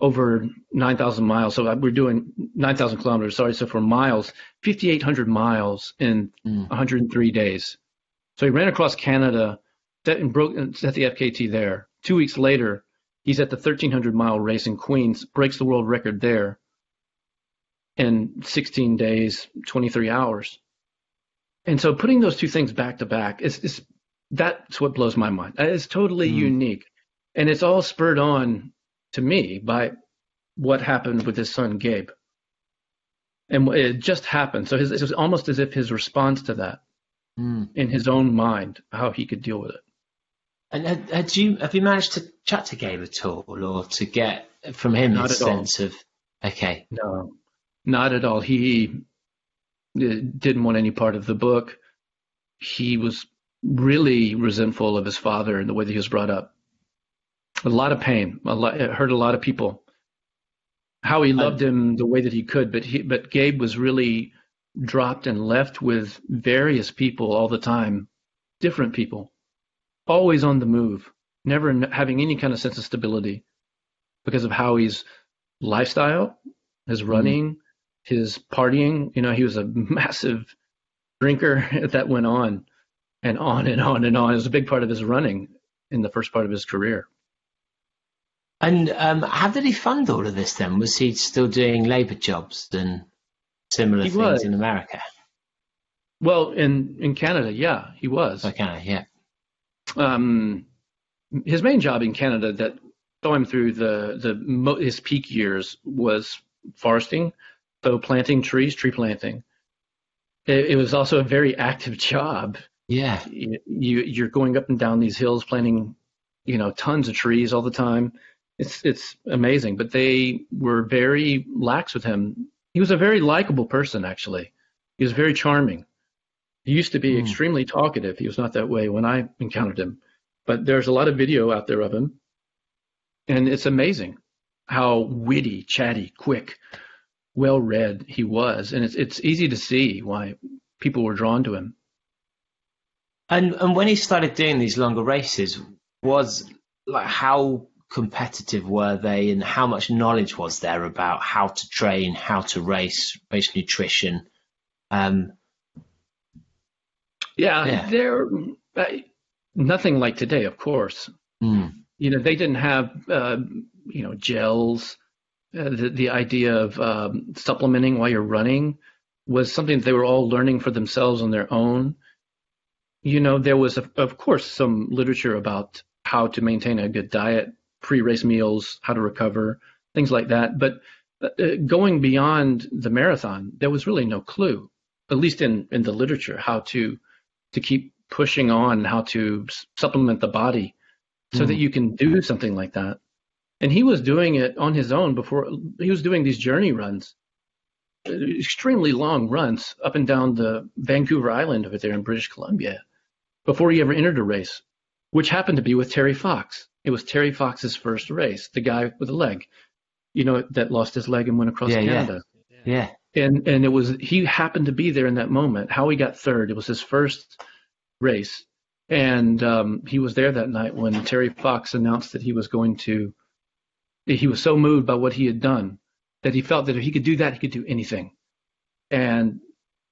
over 9,000 miles. So uh, we're doing 9,000 kilometers. Sorry. So for miles, 5,800 miles in Mm. 103 days. So he ran across Canada, set and broke set the FKT there. Two weeks later, he's at the 1,300 mile race in Queens, breaks the world record there in 16 days, 23 hours. And so putting those two things back to back is, is that's what blows my mind. It's totally Mm. unique. And it's all spurred on to me by what happened with his son Gabe. And it just happened. So his, it was almost as if his response to that Mm. in his own mind, how he could deal with it. And had, had you have you managed to chat to Gabe at all, or to get from him Not his at all. sense of okay, No, not at all. He uh, didn't want any part of the book. He was really resentful of his father and the way that he was brought up. A lot of pain. A lot, it hurt a lot of people. Howie loved him the way that he could, but he, but Gabe was really dropped and left with various people all the time, different people, always on the move, never having any kind of sense of stability because of Howie's lifestyle, his running, his partying. You know, he was a massive drinker that went on and on and on and on. It was a big part of his running in the first part of his career. And um, how did he fund all of this then? Was he still doing labour jobs and similar He things was. in America? Well, in in Canada, yeah, he was. Okay, yeah. Um, his main job in Canada that saw him through the the his peak years was foresting, so planting trees, tree planting. It, it was also a very active job. Yeah. You, you you're going up and down these hills, planting, you know, tons of trees all the time. It's it's amazing, but they were very lax with him. He was a very likable person, actually. He was very charming. He used to be Hmm. extremely talkative. He was not that way when I encountered him, but there's a lot of video out there of him, and it's amazing how witty, chatty, quick, well-read he was, and it's it's easy to see why people were drawn to him. And and when he started doing these longer races, was like how competitive were they, and how much knowledge was there about how to train, how to race, race nutrition? Um, Yeah, Yeah. they're uh, nothing like today, of course. mm, You know, they didn't have uh, you know gels. Uh, the the idea of um, supplementing while you're running was something that they were all learning for themselves on their own. You know, there was of of course some literature about how to maintain a good diet, pre-race meals, how to recover, things like that. But uh, going beyond the marathon, there was really no clue, at least in in the literature, how to to keep pushing on, how to supplement the body so Mm. that you can do something like that. And he was doing it on his own before he was doing these journey runs, uh, extremely long runs up and down the Vancouver Island over there in British Columbia before he ever entered a race, which happened to be with Terry Fox. It was Terry Fox's first race, the guy with the leg, you know, that lost his leg and went across Yeah, yeah. Yeah. And and it was he happened to be there in that moment. Howie got third. It was his first race, and um, he was there that night when Terry Fox announced that he was going to he was so moved by what he had done that he felt that if he could do that, he could do anything. And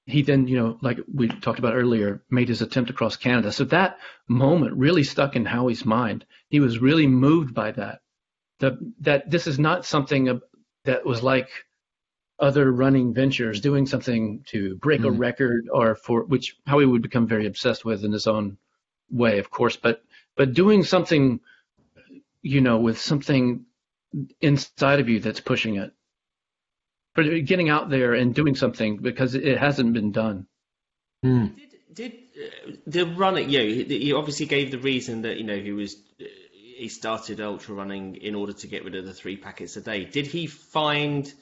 he then, you know, like we talked about earlier, made his attempt across Canada. So that moment really stuck in Howie's mind. He was really moved by that. The, that this is not something that was like other running ventures, doing something to break mm. a record or for which Howie would become very obsessed with in his own way, of course, but but doing something, you know, with something inside of you that's pushing it. For getting out there and doing something because it hasn't been done. Mm. Did, did uh, the running? You know, he, he obviously gave the reason that you know he was uh, he started ultra running in order to get rid of the three packets a day. Did he find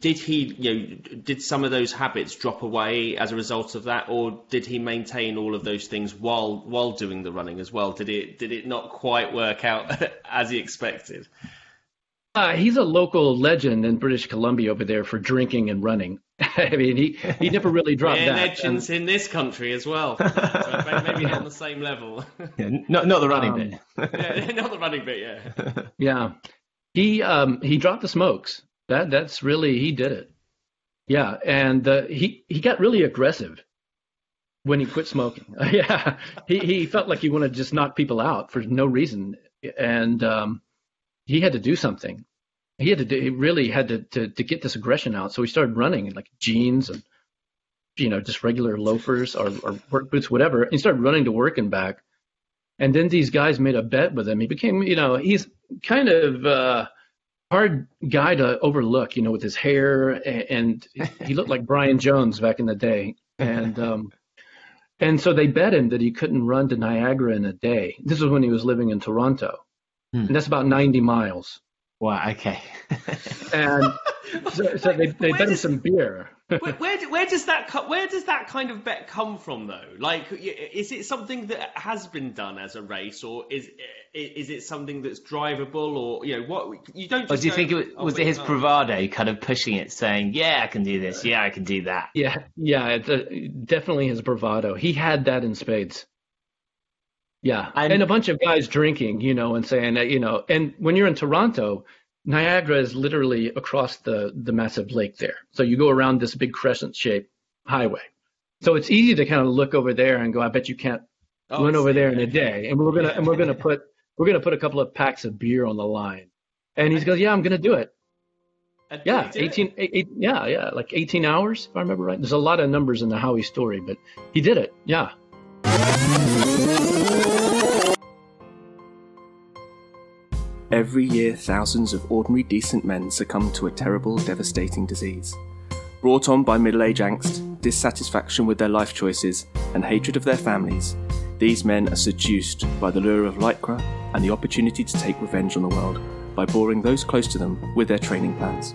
did he, you know, did some of those habits drop away as a result of that, or did he maintain all of those things while while doing the running as well? Did it did it not quite work out as he expected? Uh, he's a local legend in British Columbia over there for drinking and running. I mean, he, he never really dropped yeah, that. legends and... in this country as well. so maybe not on the same level. yeah, not not the running um, bit. yeah, not the running bit. Yeah. Yeah, he um he dropped the smokes. That that's really he did it. Yeah, and uh, he he got really aggressive when he quit smoking. yeah, he he felt like he wanted to just knock people out for no reason, and um, he had to do something. He had to do, he really had to, to to get this aggression out. So he started running in like jeans and you know just regular loafers or, or work boots, whatever. And he started running to work and back. And then these guys made a bet with him. He became, you know, he's kind of uh, hard guy to overlook, you know, with his hair and, and he looked like Brian Jones back in the day. And um, and so they bet him that he couldn't run to Niagara in a day. This was when he was living in Toronto, hmm. and that's about 90 miles. Wow. Okay. and so, so they, they bet him some beer. Where, where, where, does that where does that kind of bet come from though? Like, is it something that has been done as a race, or is is it something that's drivable, or you know what you don't? or do you go, think it was, oh, was it his bravado kind of pushing it, saying, "Yeah, I can do this. Yeah, I can do that." Yeah, yeah, it's a, uh, definitely his bravado. He had that in spades. Yeah, and, and a bunch of guys drinking, you know, and saying, you know, and when you're in Toronto, Niagara is literally across the the massive lake there. So you go around this big crescent shaped highway. So it's easy to kind of look over there and go, I bet you can't oh, run over there in a day. And we're gonna and we're gonna put we're gonna put a couple of packs of beer on the line. And he goes, Yeah, I'm gonna do it. Yeah, 18, eight, yeah, yeah, like 18 hours, if I remember right. There's a lot of numbers in the Howie story, but he did it. Yeah. Every year, thousands of ordinary decent men succumb to a terrible, devastating disease. Brought on by middle age angst, dissatisfaction with their life choices, and hatred of their families, these men are seduced by the lure of lycra and the opportunity to take revenge on the world by boring those close to them with their training plans.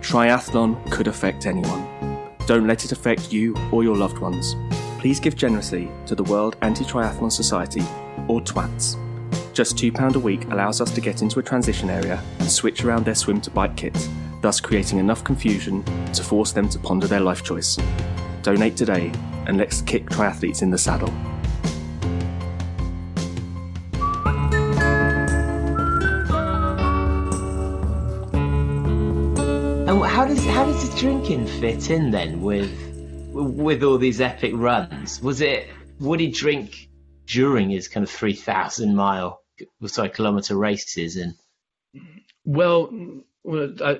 Triathlon could affect anyone. Don't let it affect you or your loved ones. Please give generously to the World Anti Triathlon Society, or TWATS. Just £2 a week allows us to get into a transition area and switch around their swim to bike kit, thus creating enough confusion to force them to ponder their life choice. Donate today and let's kick triathletes in the saddle. And how does how does the drinking fit in then with with all these epic runs? Was it would he drink during his kind of three thousand mile sorry, kilometer races and well I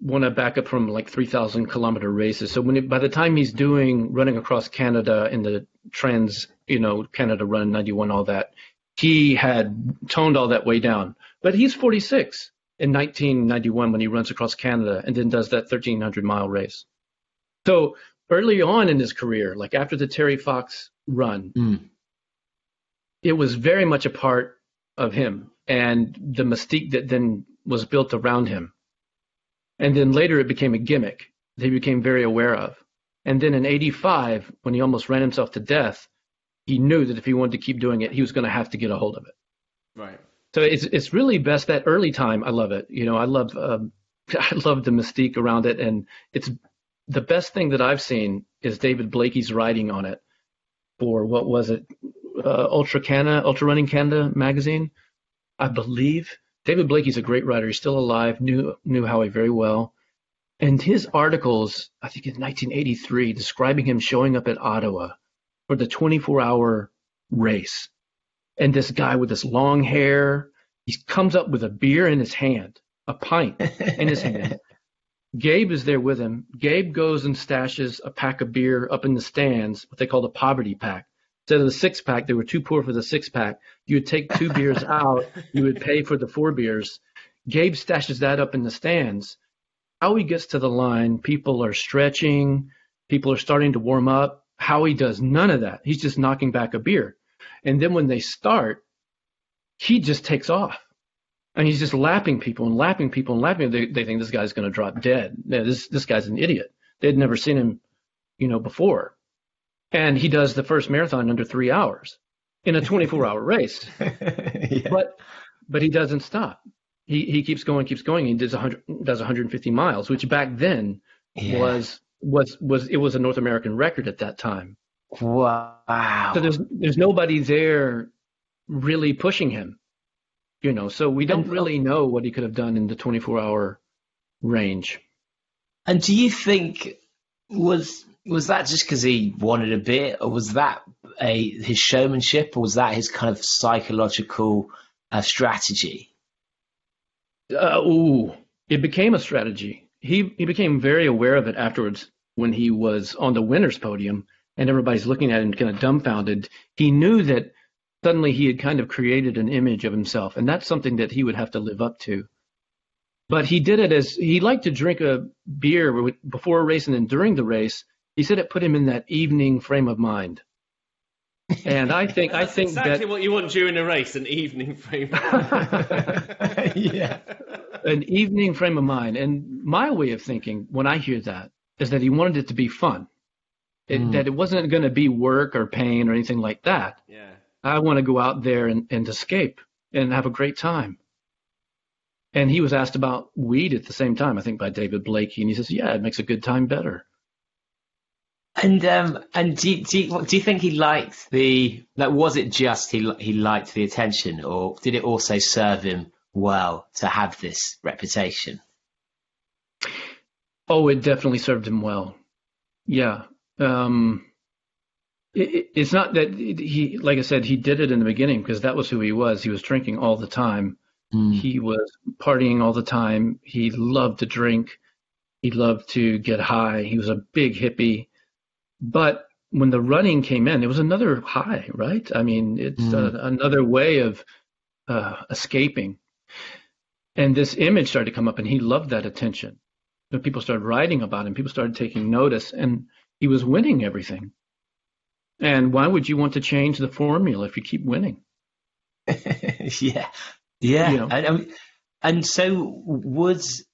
want to back up from like 3,000 kilometer races. So when it, by the time he's doing running across Canada in the trans, you know, Canada Run 91, all that, he had toned all that way down. But he's 46 in 1991 when he runs across Canada and then does that 1,300 mile race. So early on in his career, like after the Terry Fox run, mm. it was very much a part of him and the mystique that then was built around him. And then later it became a gimmick that he became very aware of. And then in 85, when he almost ran himself to death, he knew that if he wanted to keep doing it, he was going to have to get a hold of it. Right. So it's it's really best that early time. I love it. You know, I love um, I love the mystique around it, and it's the best thing that I've seen is David Blaikie's writing on it for what was it uh, Ultra Canada, Ultra Running Canada magazine, I believe. David Blaikie's a great writer. He's still alive. Knew knew Howie very well, and his articles, I think in 1983, describing him showing up at Ottawa for the 24-hour race, and this guy with this long hair, he comes up with a beer in his hand, a pint in his hand. Gabe is there with him. Gabe goes and stashes a pack of beer up in the stands, what they call the poverty pack. Instead of the six pack, they were too poor for the six pack. You would take two beers out, you would pay for the four beers. Gabe stashes that up in the stands. Howie gets to the line, people are stretching, people are starting to warm up. Howie does none of that. He's just knocking back a beer. And then when they start, he just takes off and he's just lapping people and lapping people and lapping. They, they think this guy's going to drop dead. This this guy's an idiot. They'd never seen him, you know, before, and he does the first marathon under three hours in a 24-hour race. yeah. But but he doesn't stop. He he keeps going, keeps going. He does 100 does 150 miles, which back then yeah. was was was it was a North American record at that time. Wow. So there's there's nobody there really pushing him you know, so we don't really know what he could have done in the 24 hour range. And do you think was was that just because he wanted a bit, or was that a his showmanship, or was that his kind of psychological uh, strategy? Uh, ooh, it became a strategy. He he became very aware of it afterwards when he was on the winners podium and everybody's looking at him kind of dumbfounded. He knew that suddenly he had kind of created an image of himself, and that's something that he would have to live up to. But he did it as he liked to drink a beer before a race and then during the race. He said it put him in that evening frame of mind. And I think I think exactly that, what you want during a race, an evening frame. Of mind. Yeah, an evening frame of mind. And my way of thinking when I hear that is that he wanted it to be fun, it, mm. that it wasn't going to be work or pain or anything like that. Yeah. I want to go out there and, and escape and have a great time. And he was asked about weed at the same time, I think by David Blaikie, and he says, "Yeah, it makes a good time better." And um, and do you, do you, do you think he liked the like? Was it just he he liked the attention, or did it also serve him well to have this reputation? Oh, it definitely served him well. Yeah. Um, it, it's not that he, like I said, he did it in the beginning because that was who he was. He was drinking all the time. Mm. He was partying all the time. He loved to drink. He loved to get high. He was a big hippie. But when the running came in, it was another high, right? I mean, it's mm. a, another way of uh, escaping. And this image started to come up, and he loved that attention. And people started writing about him. People started taking notice, and he was winning everything. And why would you want to change the formula if you keep winning? yeah, yeah. You know? and, and so was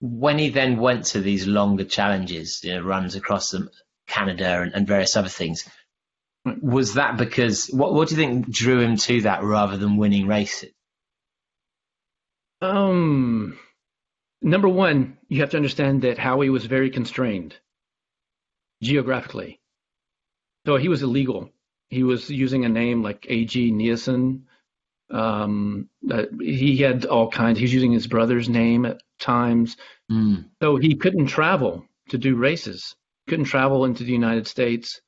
when he then went to these longer challenges, you know, runs across Canada and, and various other things. Was that because what? What do you think drew him to that rather than winning races? Um, number one, you have to understand that Howie was very constrained geographically. So he was illegal. He was using a name like A.G. Nielsen. Um, he had all kinds. He was using his brother's name at times. Mm. So he couldn't travel to do races. Couldn't travel into the United States.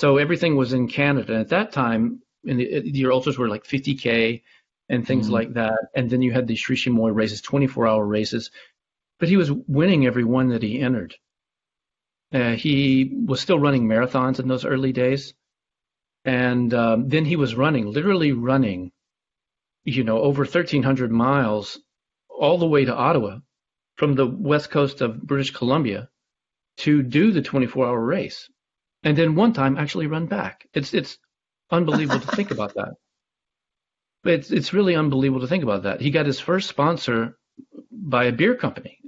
So everything was in Canada. At that time, in the, your ultras were like 50k and things mm. like that. And then you had the Sri Chinmoy races, 24-hour races. But he was winning every one that he entered. Uh, he was still running marathons in those early days. And um, then he was running, literally running, you know, over 1,300 miles all the way to Ottawa from the west coast of British Columbia to do the 24 hour race. And then one time actually run back. It's, it's unbelievable to think about that. But it's, it's really unbelievable to think about that. He got his first sponsor by a beer company.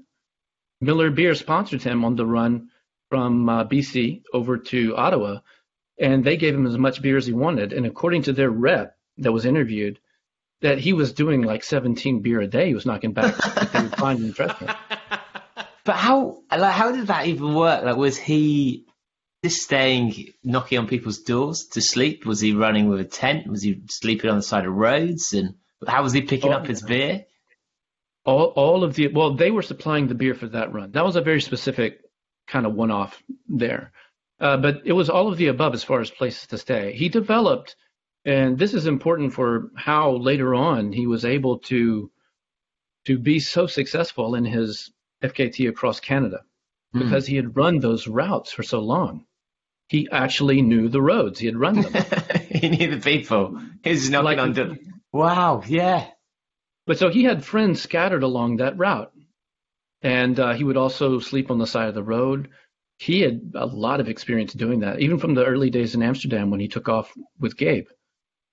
Miller Beer sponsored him on the run from uh, BC over to Ottawa, and they gave him as much beer as he wanted. And according to their rep that was interviewed, that he was doing like 17 beer a day. He was knocking back they would find interesting. But how like how did that even work? Like was he just staying knocking on people's doors to sleep? Was he running with a tent? Was he sleeping on the side of roads? And How was he picking Oh, up his beer? all all of the well they were supplying the beer for that run that was a very specific kind of one-off there uh, but it was all of the above as far as places to stay he developed and this is important for how later on he was able to to be so successful in his fkt across canada Hmm. because he had run those routes for so long he actually knew the roads he had run them he knew the people. He was knocking Like- on the. Wow, yeah. But so he had friends scattered along that route. And uh, he would also sleep on the side of the road. He had a lot of experience doing that, even from the early days in Amsterdam when he took off with Gabe.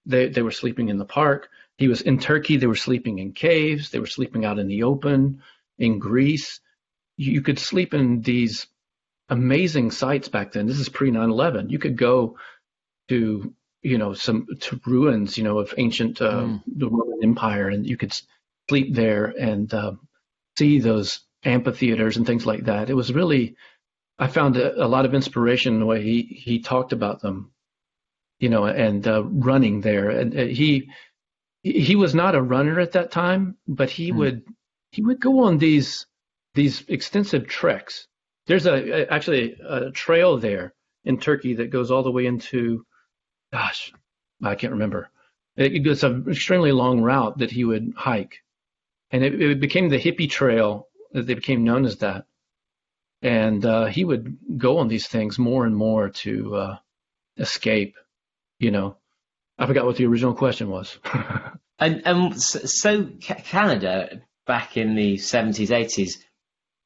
They, they were sleeping in the park. He was in Turkey. They were sleeping in caves. They were sleeping out in the open. In Greece, you, could sleep in these amazing sites back then. This is pre 9 11. You could go to you know some to ruins you know of ancient uh, Mm. the Roman Empire, and you could sleep there and uh, see those amphitheaters and things like that. It was really I found a, a lot of inspiration in the way he he talked about them, you know, and uh, running there. And uh, he he was not a runner at that time, but he Mm. would he would go on these these extensive treks. There's a, a actually a trail there in Turkey that goes all the way into gosh, I can't remember. It, it's an extremely long route that he would hike, and it, it became the hippie trail. That they became known as that, and uh, he would go on these things more and more to uh, escape. You know, I forgot what the original question was. And and so Canada back in the seventies, eighties,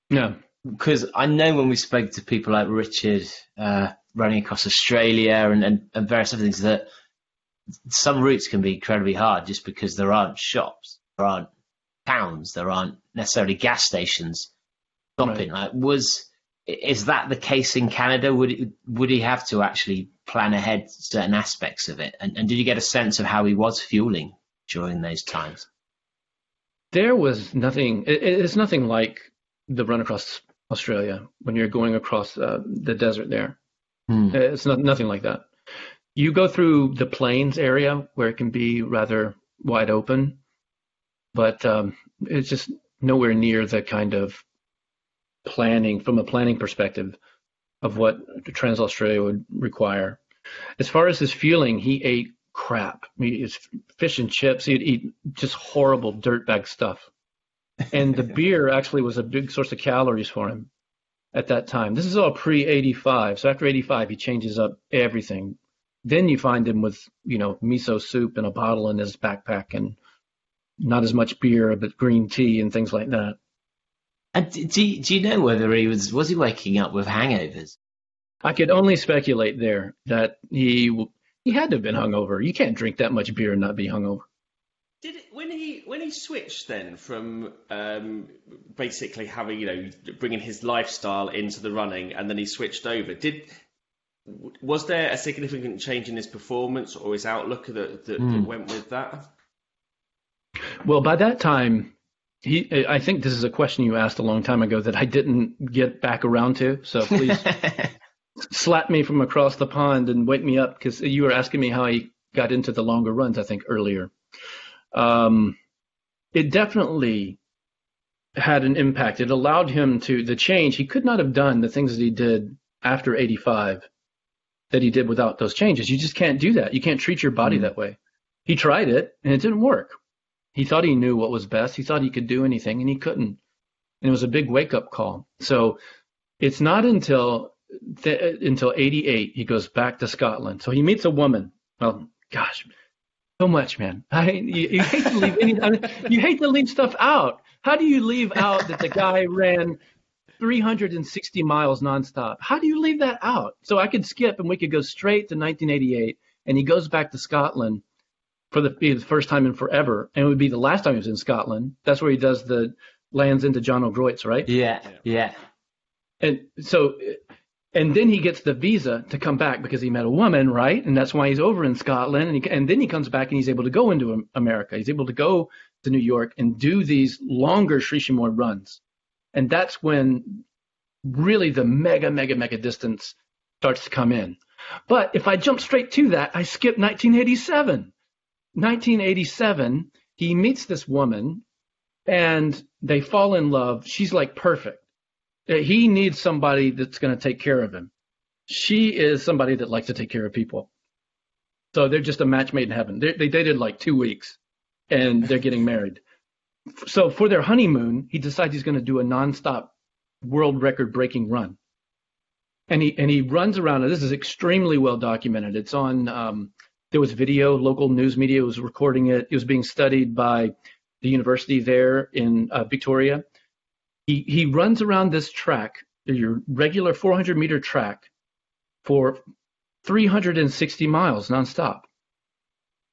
yeah, because I know when we spoke to people like Richard uh, running across Australia and, and, and various other things that some routes can be incredibly hard just because there aren't shops, there aren't towns, there aren't necessarily gas stations stopping. Like, was is that the case in Canada? Would it, would he have to actually plan ahead certain aspects of it? And, and did you get a sense of how he was fueling during those times? There was nothing. It, it's nothing like the run across Australia when you're going across uh, the desert there. Hmm. It's not nothing like that. You go through the plains area where it can be rather wide open, but um, it's just nowhere near the kind of planning from a planning perspective of what Trans Australia would require. As far as his fueling, he ate crap. I mean, it's fish and chips. He'd eat just horrible dirtbag stuff. And the beer actually was a big source of calories for him at that time. This is all pre 85. So after 85, he changes up everything. Then you find him with, you know, miso soup and a bottle in his backpack and not as much beer, but green tea and things like that. And do you, do you know whether he was was he waking up with hangovers? I could only speculate there that he he had to have been hungover. You can't drink that much beer and not be hungover. Did it, when he when he switched then from um, basically having you know bringing his lifestyle into the running and then he switched over did was there a significant change in his performance or his outlook that, that, that went with that? Well, by that time, he I think this is a question you asked a long time ago that I didn't get back around to. So please slap me from across the pond and wake me up because you were asking me how he got into the longer runs. I think earlier. Um, it definitely had an impact. It allowed him to the change. He could not have done the things that he did after 85 that he did without those changes. You just can't do that. You can't treat your body that way. He tried it and it didn't work. He thought he knew what was best. He thought he could do anything and he couldn't. And it was a big wake up call. So it's not until th- until 88 he goes back to Scotland. So he meets a woman. Well, gosh, so much, man. I, you, you hate to leave any, I mean, you hate to leave stuff out. How do you leave out that the guy ran 360 miles nonstop? How do you leave that out? So I could skip and we could go straight to 1988, and he goes back to Scotland for the, the first time in forever, and it would be the last time he was in Scotland. That's where he does the Land's End to John O'Groats, right? yeah, yeah. And so, and then he gets the visa to come back because he met a woman, right? And that's why he's over in Scotland. And, he, and then he comes back and he's able to go into America. He's able to go to New York and do these longer Sri Chinmoy runs. And that's when really the mega, mega, mega distance starts to come in. But if I jump straight to that, I skip 1987. 1987, he meets this woman and they fall in love. She's like perfect. Uh, He needs somebody that's going to take care of him. She is somebody that likes to take care of people. So they're just a match made in heaven. They, they dated like two weeks and they're getting married. So for their honeymoon, he decides he's going to do a nonstop world record breaking run. And he, and he runs around, and this is extremely well documented. It's on, um, there was video, local news media was recording it. It was being studied by the university there in uh, Victoria. He, he runs around this track, your regular 400 meter track, for 360 miles nonstop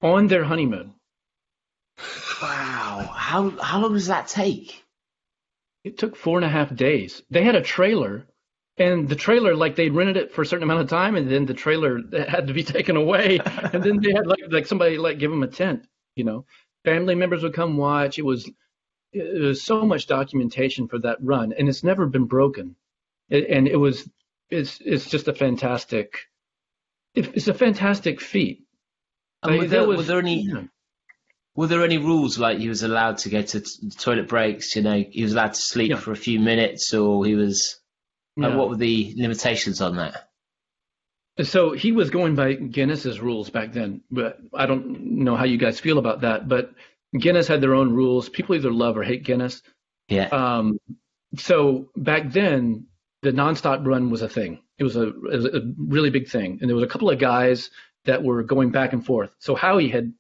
on their honeymoon. Wow. How how long does that take? It took four and a half days. They had a trailer, and the trailer, like they rented it for a certain amount of time, and then the trailer had to be taken away, and then they had like like somebody like give them a tent. You know, family members would come watch. It was was so much documentation for that run, and it's never been broken. It, and it was it's it's just a fantastic it's a fantastic feat. And Like, were, there, was- were there any yeah. were there any rules like he was allowed to go to t- toilet breaks? You know, he was allowed to sleep Yeah. for a few minutes, or he was. Like, Yeah. what were the limitations on that? So he was going by Guinness's rules back then, but I don't know how you guys feel about that. But Guinness had their own rules. People either love or hate Guinness. Yeah. Um, so back then, the nonstop run was a thing. It was a, it was a really big thing, and there was a couple of guys that were going back and forth. So Howie had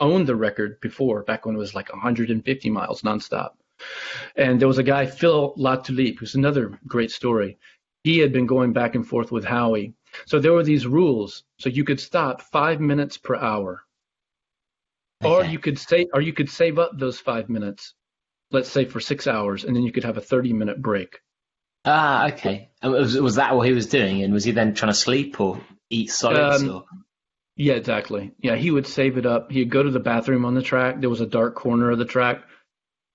owned the record before, back when it was like 150 miles nonstop. And there was a guy, Phil Latulippe, who's another great story. He had been going back and forth with Howie. So there were these rules. So you could stop five minutes per hour, or you could say, or you could save up those five minutes, let's say for six hours, and then you could have a 30 minute break. Ah, okay. And was, was that what he was doing? And was he then trying to sleep or eat solids? Um, or? Yeah, exactly. Yeah, he would save it up. He'd go to the bathroom on the track. There was a dark corner of the track,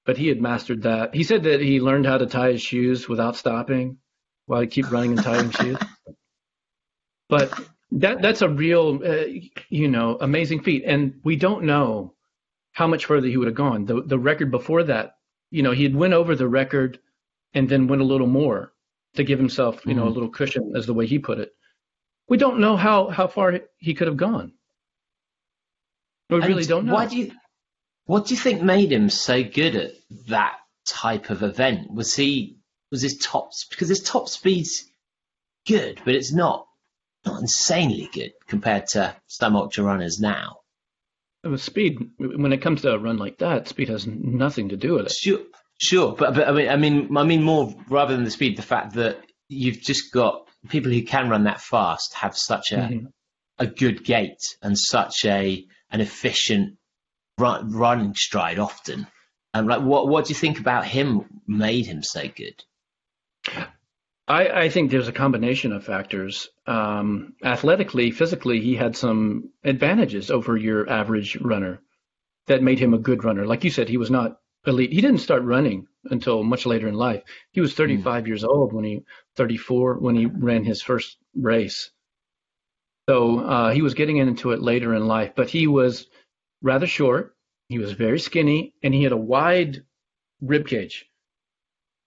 but he had mastered that. He said that he learned how to tie his shoes without stopping while he keep running and tying shoes. But that that's a real, uh, you know, amazing feat. And we don't know how much further he would have gone. The the record before that, you know, he had went over the record and then went a little more to give himself, you know, a Mhm. little cushion, as the way he put it. We don't know how how far he could have gone. We And really don't know. Why do you? What do you think made him so good at that type of event? Was he? Was his top? Because his top speed's good, but it's not not insanely good compared to some ultra runners now. With speed, when it comes to a run like that, speed has nothing to do with it. Sure, sure, but but I mean, I mean, I mean more rather than the speed, the fact that you've just got people who can run that fast have such a Mhm. a good gait and such a an efficient run, running stride often. And like, what what do you think about him made him so good? I, I think there's a combination of factors. Um, athletically, physically, he had some advantages over your average runner that made him a good runner. Like you said, he was not elite. He didn't start running until much later in life. He was 35 years old when he, 34 when he ran his first race. So uh, he was getting into it later in life, but he was rather short. He was very skinny, and he had a wide rib cage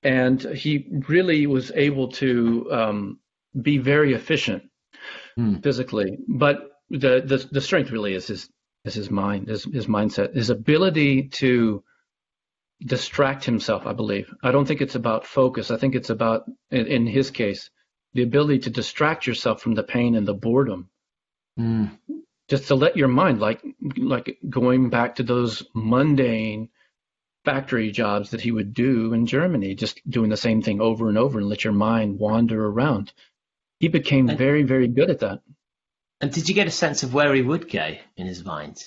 and he really was able to um, be very efficient Hmm. physically. But the, the the strength really is his is his mind, his his mindset, his ability to distract himself. I believe. I don't think it's about focus. I think it's about, in, in his case, the ability to distract yourself from the pain and the boredom Mm. just to let your mind like like going back to those mundane factory jobs that he would do in Germany, just doing the same thing over and over and let your mind wander around. He became And- very, very good at that. And did you get a sense of where he would go in his mind?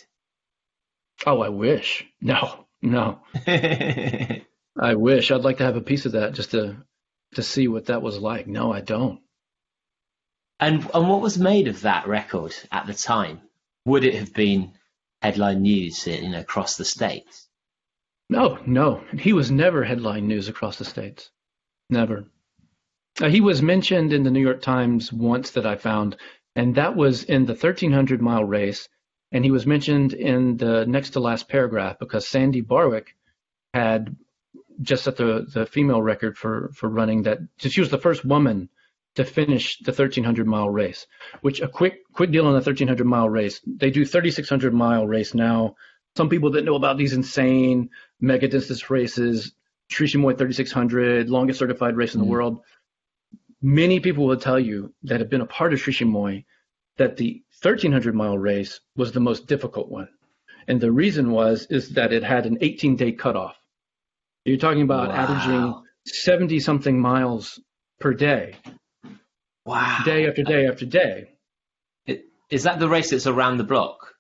Oh, I wish. No, no. I wish. I'd like to have a piece of that just to to see what that was like. No, I don't. And and what was made of that record at the time? Would it have been headline news, you know, across the states? No, no. He was never headline news across the states. Never. Uh, he was mentioned in the New York Times once that I found, and that was in the 1300 mile race. And he was mentioned in the next to last paragraph because Sandy Barwick had just set the, the female record for, for running that. She was the first woman to finish the 1300 mile race, which a quick quick deal on the 1300 mile race. They do 3600 mile race now. Some people that know about these insane mega distance races, Sri Chinmoy 3600, longest certified race in the mm. world. Many people will tell you that have been a part of Sri Chinmoy that the 1300 mile race was the most difficult one. And the reason was is that it had an 18 day cutoff. You're talking about wow. averaging 70 something miles per day. Wow. Day after day after day. It, is that the race that's around the block?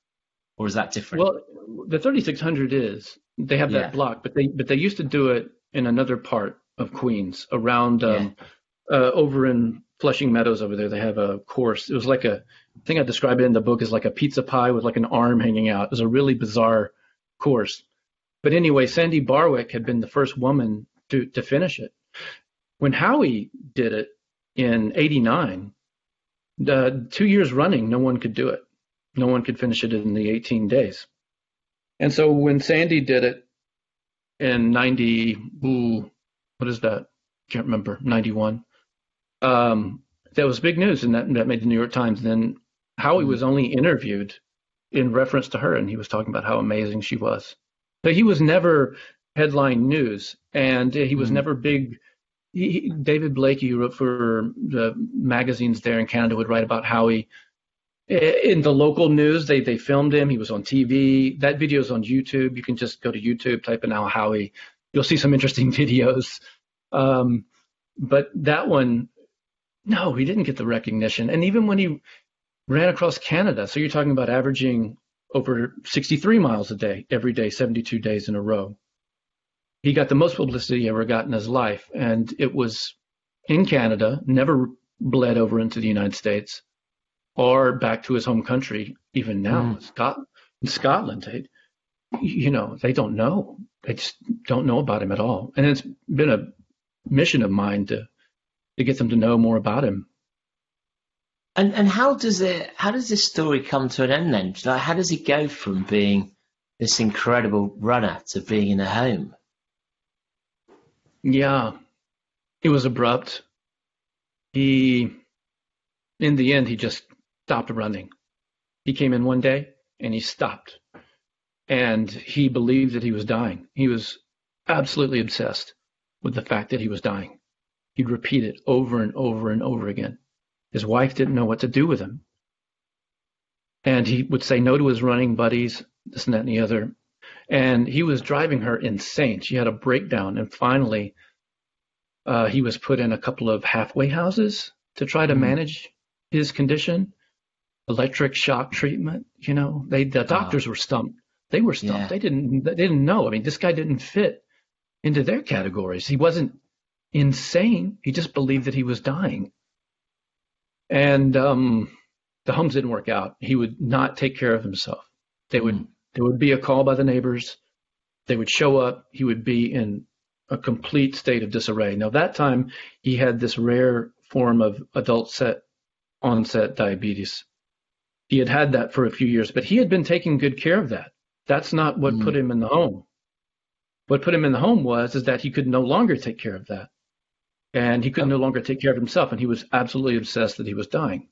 Or is that different? Well, the 3600 is. They have that yeah. block, but they but they used to do it in another part of Queens, around um, yeah. uh, over in Flushing Meadows over there. They have a course. It was like a, I think I describe it in the book as like a pizza pie with like an arm hanging out. It was a really bizarre course. But anyway, Sandy Barwick had been the first woman to, to finish it. When Howie did it in 89, uh, two years running, no one could do it. No one could finish it in the 18 days. And so when Sandy did it in 90, ooh, what is that? Can't remember, 91. Um, that was big news, and that, that made the New York Times. And then Howie was only interviewed in reference to her, and he was talking about how amazing she was. But he was never headline news, and he was mm-hmm. never big. He, David Blaikie, who wrote for the magazines there in Canada, would write about how he, in the local news, they they filmed him. He was on TV. That video is on YouTube. You can just go to YouTube, type in Al Howie. You'll see some interesting videos. Um, but that one, no, he didn't get the recognition. And even when he ran across Canada, so you're talking about averaging over 63 miles a day every day, 72 days in a row. He got the most publicity he ever got in his life, and it was in Canada, never bled over into the United States or back to his home country. Even now, mm. Scotland, Scotland, they, you know, they don't know. They just don't know about him at all. And it's been a mission of mine to to get them to know more about him. And and how does it how does this story come to an end then? Like how does he go from being this incredible runner to being in a home? Yeah. It was abrupt. He in the end he just stopped running. He came in one day and he stopped. And he believed that he was dying. He was absolutely obsessed with the fact that he was dying. He'd repeat it over and over and over again. His wife didn't know what to do with him. And he would say no to his running buddies, this and that and the other. And he was driving her insane. She had a breakdown. And finally, uh, he was put in a couple of halfway houses to try to mm-hmm. manage his condition. Electric shock treatment, you know, they the doctors were stumped. They were stumped. Yeah. They didn't they didn't know. I mean, this guy didn't fit into their categories. He wasn't insane. He just believed that he was dying. And um, the homes didn't work out. He would not take care of himself. They would mm. there would be a call by the neighbors. They would show up. He would be in a complete state of disarray. Now that time he had this rare form of adult set onset diabetes. He had had that for a few years, but he had been taking good care of that. That's not what mm. put him in the home. What put him in the home was is that he could no longer take care of that and he could no longer take care of himself, and he was absolutely obsessed that he was dying.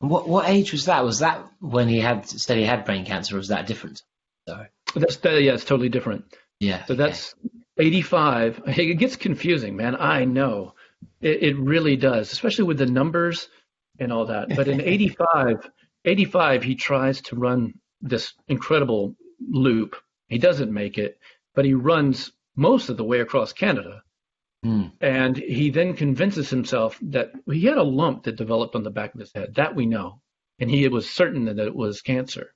What what age was that? Was that when he had said he had brain cancer, or was that different? Sorry. That's yeah, it's totally different. Yeah. So that's 85. It gets confusing, man. I know. It, it really does, especially with the numbers and all that. But in 85, 85, he tries to run this incredible loop. He doesn't make it, but he runs most of the way across Canada Mm. And he then convinces himself that he had a lump that developed on the back of his head. That we know. And he was certain that it was cancer.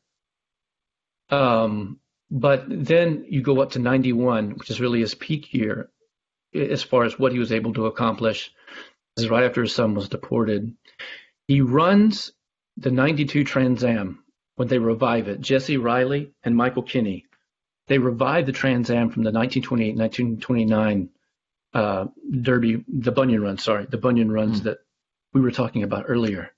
Um, but then you go up to 91, which is really his peak year as far as what he was able to accomplish. This is right after his son was deported. He runs the 92 Trans Am when they revive it. Jesse Riley and Michael Kinney. They revived the Trans Am from the 1928 1929 uh, Derby, the Bunion run, sorry, the Bunion runs mm. that we were talking about earlier.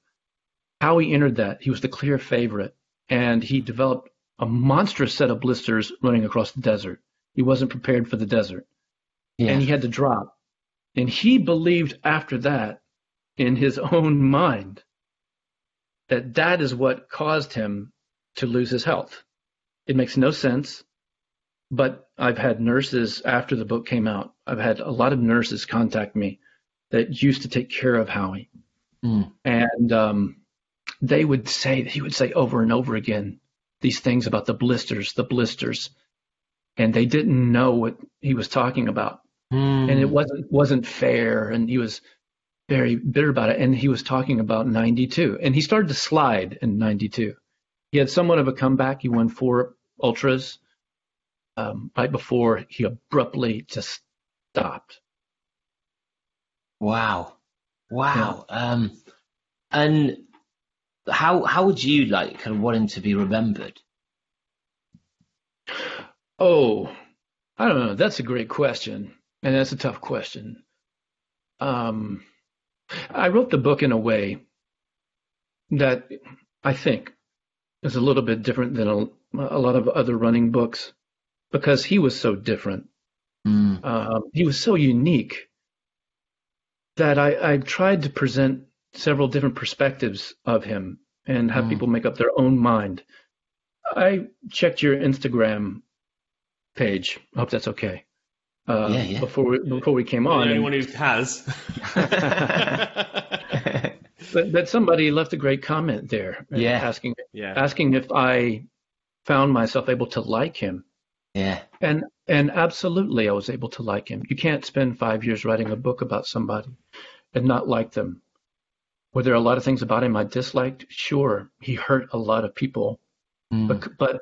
Howie entered that, he was the clear favorite. and he developed a monstrous set of blisters running across the desert. He wasn't prepared for the desert, Yeah. and he had to drop. And he believed after that, in his own mind, that that is what caused him to lose his health. It makes no sense, but I've had nurses after the book came out. I've had a lot of nurses contact me that used to take care of Howie, Mm. and um, they would say he would say over and over again these things about the blisters, the blisters, and they didn't know what he was talking about, Mm. and it wasn't wasn't fair, and he was very bitter about it. And he was talking about 92, and he started to slide in 92. He had somewhat of a comeback. He won four ultras um, right before he abruptly just stopped. Wow. Wow. Um, and how how would you like kind of want him to be remembered? Oh, I don't know. That's a great question, and that's a tough question. Um, I wrote the book in a way that I think is a little bit different than a, a lot of other running books because he was so different. Mm. Um, he was so unique that I, I tried to present several different perspectives of him and have Mm. people make up their own mind. I checked your Instagram page. I hope that's okay. Uh, Yeah, yeah. Before we, before we came on, only and- one who has. but, but somebody left a great comment there, uh, Yeah. asking yeah. asking if I found myself able to like him. yeah. And and absolutely, I was able to like him. You can't spend five years writing a book about somebody and not like them. Were there a lot of things about him I disliked? Sure, he hurt a lot of people, Mm. but but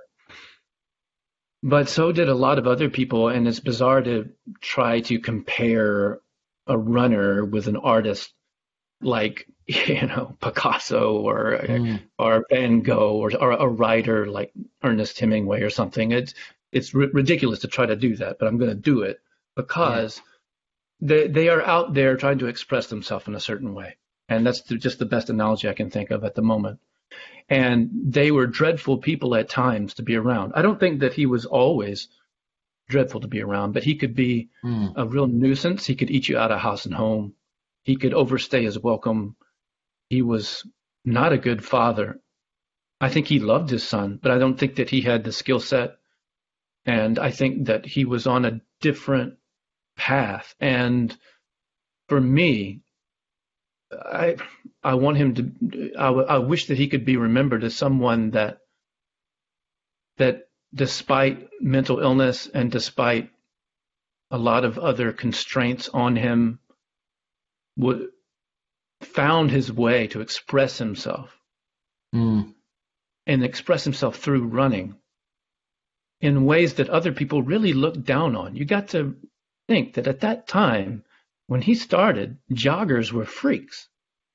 but so did a lot of other people. And it's bizarre to try to compare a runner with an artist like you know Picasso or Mm. or Van Gogh or, or a writer like Ernest Hemingway or something. It's it's ri- ridiculous to try to do that, but I'm going to do it because they they are out there trying to express themselves in a certain way, and that's the, just the best analogy I can think of at the moment. And they were dreadful people at times to be around. I don't think that he was always dreadful to be around, but he could be Mm. a real nuisance. He could eat you out of house and home. He could overstay his welcome. He was not a good father. I think he loved his son, but I don't think that he had the skill set. And I think that he was on a different path. And for me, I I want him to. I, w- I wish that he could be remembered as someone that that, despite mental illness and despite a lot of other constraints on him, would found his way to express himself Mm. and express himself through running in ways that other people really looked down on. You got to think that at that time, when he started, joggers were freaks.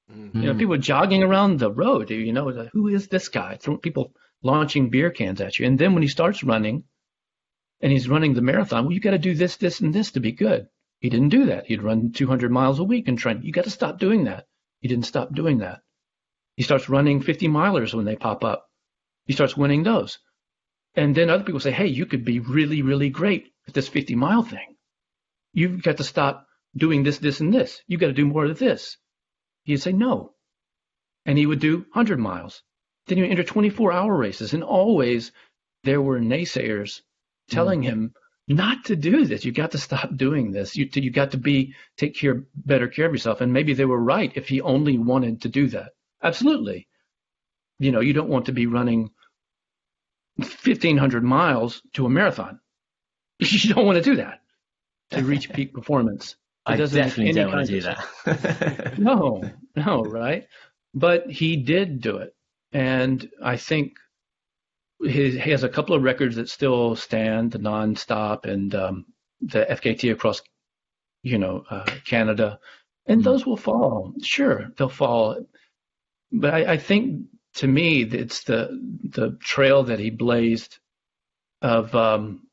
You know, Mm. people jogging around the road. You know, like, who is this guy? People launching beer cans at you. And then when he starts running, and he's running the marathon, well, you got to do this, this, and this to be good. He didn't do that. He'd run 200 miles a week and train. You got to stop doing that. He didn't stop doing that. He starts running 50 milers when they pop up. He starts winning those. And then other people say, hey, you could be really, really great at this 50 mile thing. You've got to stop doing this, this, and this. You've got to do more of this. He'd say no. And he would do 100 miles. Then he would enter 24 hour races. And always there were naysayers mm-hmm. telling him not to do this. You got to stop doing this. You, you got to be, take care, better care of yourself. And maybe they were right if he only wanted to do that. Absolutely. You know, you don't want to be running 1,500 miles to a marathon. You don't want to do that to reach peak performance. I definitely don't want to do that. no, no, right? But he did do it. And I think he, he has a couple of records that still stand, the nonstop and um, the FKT across, you know, uh, Canada. And Mhm. those will fall. Sure, they'll fall. But I, I think to me, it's the the trail that he blazed of um,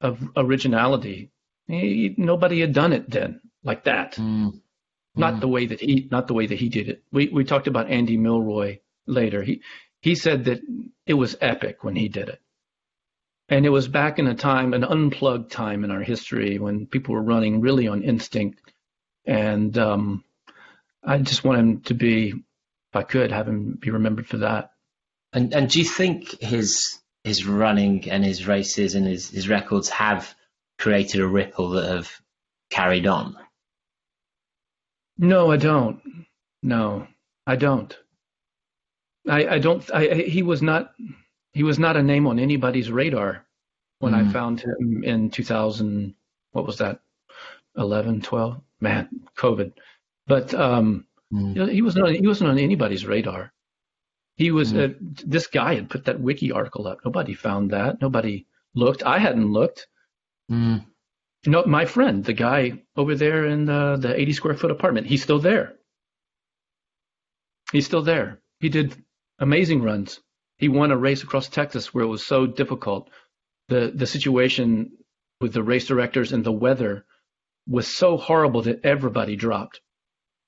of originality. He, nobody had done it then like that Mm. not Mm. the way that he not the way that he did it. We we talked about Andy Milroy later. He he said that it was epic when he did it. And it was back in a time, an unplugged time in our history when people were running really on instinct. And um, I just want him to be, if I could, have him be remembered for that. And and do you think his his running and his races and his, his records have created a ripple that have carried on? No, I don't. No, I don't. I, I don't. I, he was not. He was not a name on anybody's radar when mm. I found him in 2000. What was that? 11, 12. Man, COVID. But um, mm. he was not. On, He wasn't on anybody's radar. He was. Mm. Uh, this guy had put that wiki article up. Nobody found that. Nobody looked. I hadn't looked. Mm. No, my friend, the guy over there in the, the 80 square foot apartment, he's still there. He's still there. He did amazing runs. He won a race across Texas where it was so difficult. The the situation with the race directors and the weather was so horrible that everybody dropped,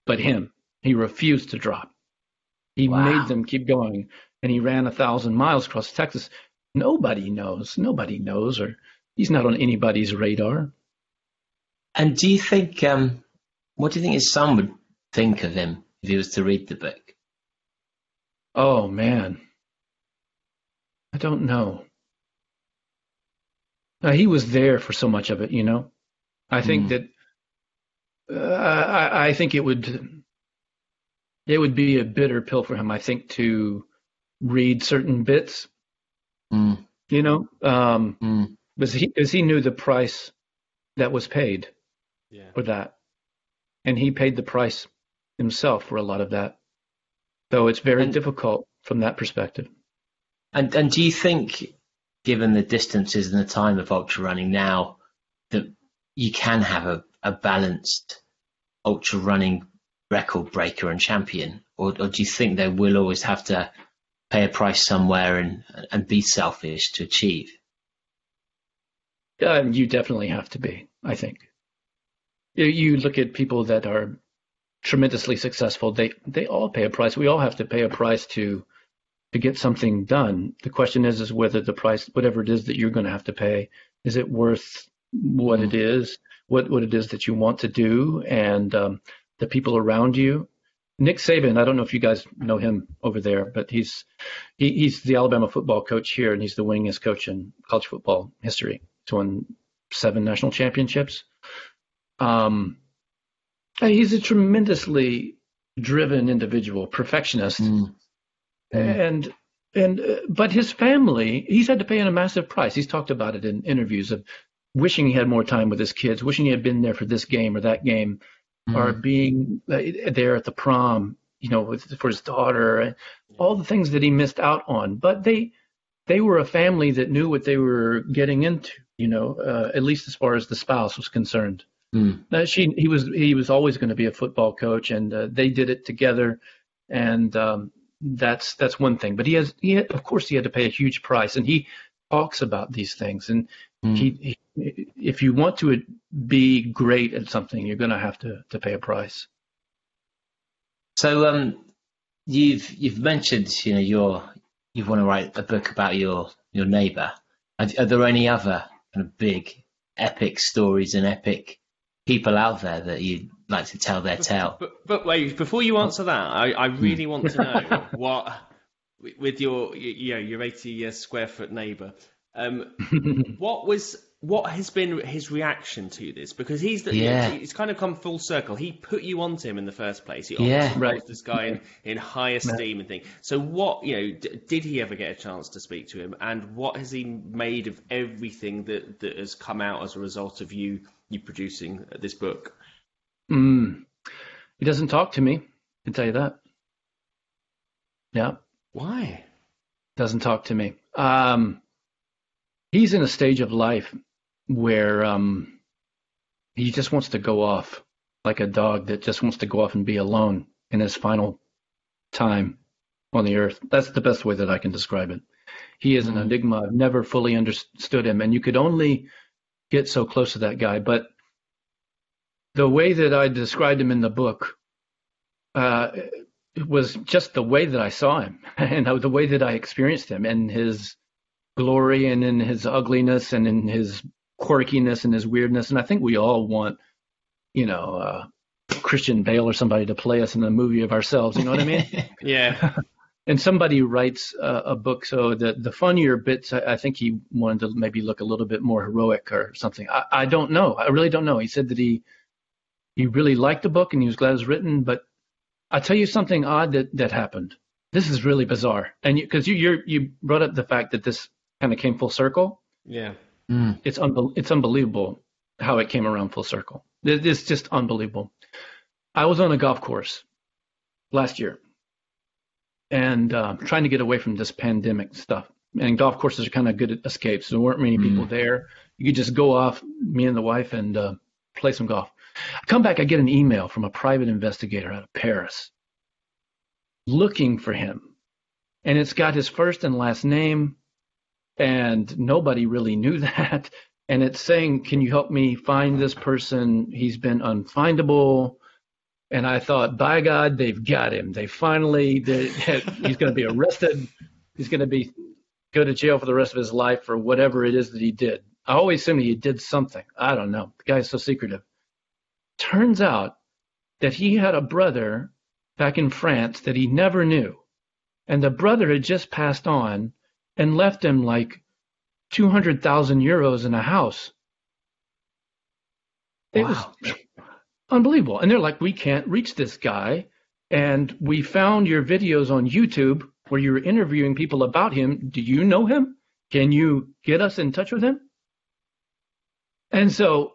but him. He refused to drop. He wow. made them keep going, and he ran a thousand miles across Texas. Nobody knows. Nobody knows, or he's not on anybody's radar. And do you think, um, what do you think his son would think of him if he was to read the book? Oh man, I don't know. Now, he was there for so much of it, you know. I think mm. that uh, I, I, think it would it would be a bitter pill for him. I think to read certain bits, mm. you know, um, mm. Because he because he knew the price that was paid yeah. for that, and he paid the price himself for a lot of that. So it's very and, difficult from that perspective. And and do you think, given the distances and the time of ultra running now, that you can have a, a balanced ultra running record breaker and champion, or, or do you think they will always have to pay a price somewhere and and be selfish to achieve? Um, you definitely have to be. I think. You, look at people that are tremendously successful, they they all pay a price. We all have to pay a price to to get something done. The question is is whether the price, whatever it is that you're going to have to pay, is it worth what mm-hmm. it is, what what it is that you want to do, and um, the people around you. Nick Saban, I don't know if you guys know him over there, but he's he, he's the Alabama football coach here, and he's the winningest coach in college football history. He's won seven national championships. Um, He's a tremendously driven individual, perfectionist, mm. and and uh, but his family, he's had to pay in a massive price. He's talked about it in interviews of wishing he had more time with his kids, wishing he had been there for this game or that game, mm. or being uh, there at the prom, you know, with, for his daughter, all the things that he missed out on. But they they were a family that knew what they were getting into, you know, uh, at least as far as the spouse was concerned. Mm. Uh, she he was he was always going to be a football coach, and uh, they did it together, and um, that's that's one thing. But he has he had, of course he had to pay a huge price, and he talks about these things. And mm. he, he, if you want to be great at something, you're going to have to to pay a price. So um, you've you've mentioned you know your you want to write a book about your your neighbour. Are, are there any other kind of big epic stories and epic people out there that you'd like to tell their tale. But, but wait, before you answer that, I, I really want to know what, with your you know your 80 square foot neighbour, um, what was what has been his reaction to this? Because he's the, yeah. he's kind of come full circle. He put you onto him in the first place. He yeah, right. this guy in, in high esteem and thing. So what you know? D- did he ever get a chance to speak to him? And what has he made of everything that that has come out as a result of you you producing this book? Mm. He doesn't talk to me. I can tell you that. Yeah. Why? Doesn't talk to me. Um, he's in a stage of life where um, he just wants to go off like a dog that just wants to go off and be alone in his final time on the earth. That's the best way that I can describe it. He is an mm. enigma. I've never fully understood him, and you could only get so close to that guy. But the way that I described him in the book, uh, was just the way that I saw him and the way that I experienced him and his glory and in his ugliness and in his quirkiness and his weirdness. And I think we all want, you know, uh, Christian Bale or somebody to play us in a movie of ourselves. You know what I mean? yeah. and somebody writes a, a, book, so the the funnier bits, I, I, think he wanted to maybe look a little bit more heroic or something. I, I don't know. I really don't know. He said that he he really liked the book and he was glad it was written, but I'll tell you something odd that that happened. This is really bizarre, and because you you you brought up the fact that this kind of came full circle. Yeah. Mm. It's unbe- it's unbelievable how it came around full circle. It's just unbelievable. I was on a golf course last year and uh, trying to get away from this pandemic stuff. And golf courses are kind of good escapes. There weren't many people mm. there. You could just go off, me and the wife, and uh, play some golf. I come back, I get an email from a private investigator out of Paris looking for him. And it's got his first and last name, and nobody really knew that. And it's saying, Can you help me find this person? He's been unfindable. And I thought, by God, they've got him. They finally, they, he's going to be arrested. He's going to be go to jail for the rest of his life for whatever it is that he did. I always assumed he did something. I don't know. The guy's so secretive. Turns out that he had a brother back in France that he never knew. And the brother had just passed on and left him like 200,000 euros in a house. It wow. was unbelievable. And they're like, we can't reach this guy. And we found your videos on YouTube where you were interviewing people about him. Do you know him? Can you get us in touch with him? And so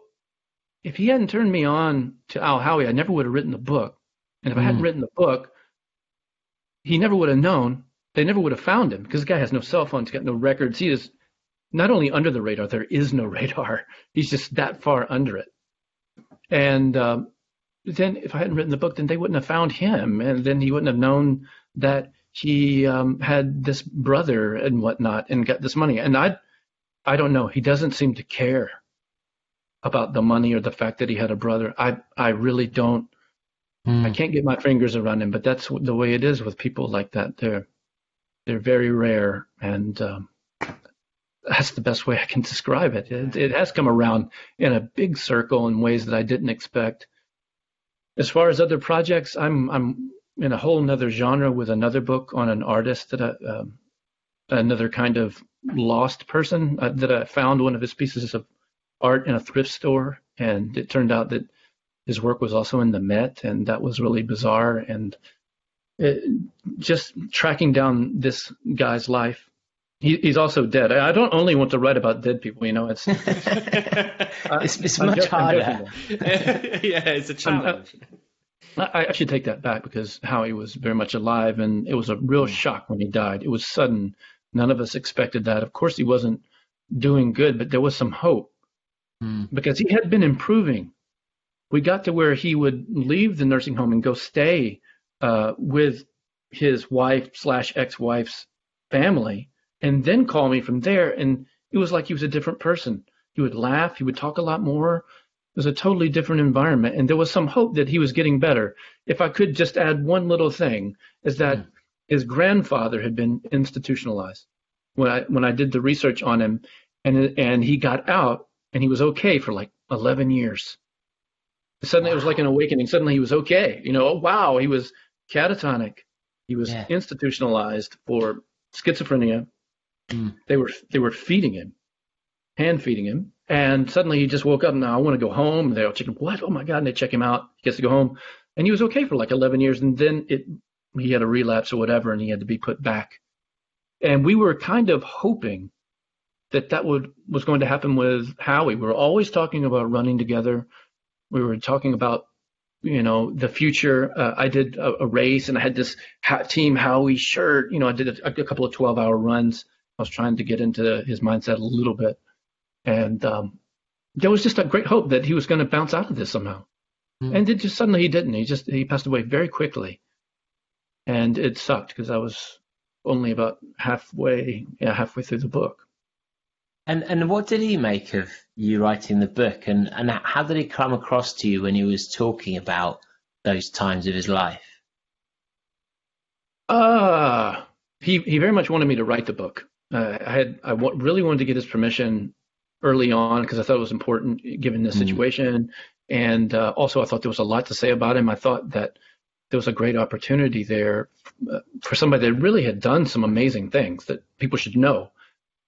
if he hadn't turned me on to Al Howie, I never would have written the book. And if mm. I hadn't hmm. written the book, he never would have known. They never would have found him because the guy has no cell phone. He's got no records. He is not only under the radar, there is no radar. He's just that far under it. And um, then if I hadn't written the book, then they wouldn't have found him, and then he wouldn't have known that he um, had this brother and whatnot, and got this money. And I, I don't know. He doesn't seem to care about the money or the fact that he had a brother. I, I really don't. Mm. I can't get my fingers around him, but that's the way it is with people like that. They're, they're very rare, and um, that's the best way I can describe it. it. It has come around in a big circle in ways that I didn't expect. As far as other projects, I'm I'm in a whole another genre with another book on an artist that I, um, another kind of lost person uh, that I found one of his pieces of art in a thrift store, and it turned out that his work was also in the Met, and that was really bizarre. And it, just tracking down this guy's life he, he's also dead. I don't only want to write about dead people. You know, it's it's, it's much harder. yeah, it's a challenge. I, I, should take that back because Howie was very much alive, and it was a real mm. shock when he died. It was sudden. None of us expected that. Of course, he wasn't doing good, but there was some hope mm. because he had been improving. We got to where he would leave the nursing home and go stay uh, with his wife slash ex-wife's family and then call me from there. And it was like he was a different person. He would laugh, he would talk a lot more. It was a totally different environment. And there was some hope that he was getting better. If I could just add one little thing, is that mm. his grandfather had been institutionalized when I when I did the research on him and and he got out and he was okay for like 11 years. Suddenly wow. it was like an awakening. Suddenly he was okay. You know, oh, wow, he was catatonic. He was yeah. institutionalized for schizophrenia Mm. They were they were feeding him, hand feeding him, and suddenly he just woke up. Now I want to go home. They'll check him. What? Oh my God! And they check him out. He gets to go home, and he was okay for like 11 years, and then it he had a relapse or whatever, and he had to be put back. And we were kind of hoping that that would was going to happen with Howie. We were always talking about running together. We were talking about you know the future. Uh, I did a, a, race, and I had this team Howie shirt. You know, I did a, a couple of 12 hour runs I was trying to get into his mindset a little bit, and um, there was just a great hope that he was going to bounce out of this somehow. Mm. And it just suddenly he didn't. He just he passed away very quickly, and it sucked because I was only about halfway yeah halfway through the book. And and what did he make of you writing the book, and and how did he come across to you when he was talking about those times of his life? Uh, he he very much wanted me to write the book. Uh, I had I w- really wanted to get his permission early on because I thought it was important given the situation, and uh, also I thought there was a lot to say about him. I thought that there was a great opportunity there uh, for somebody that really had done some amazing things that people should know.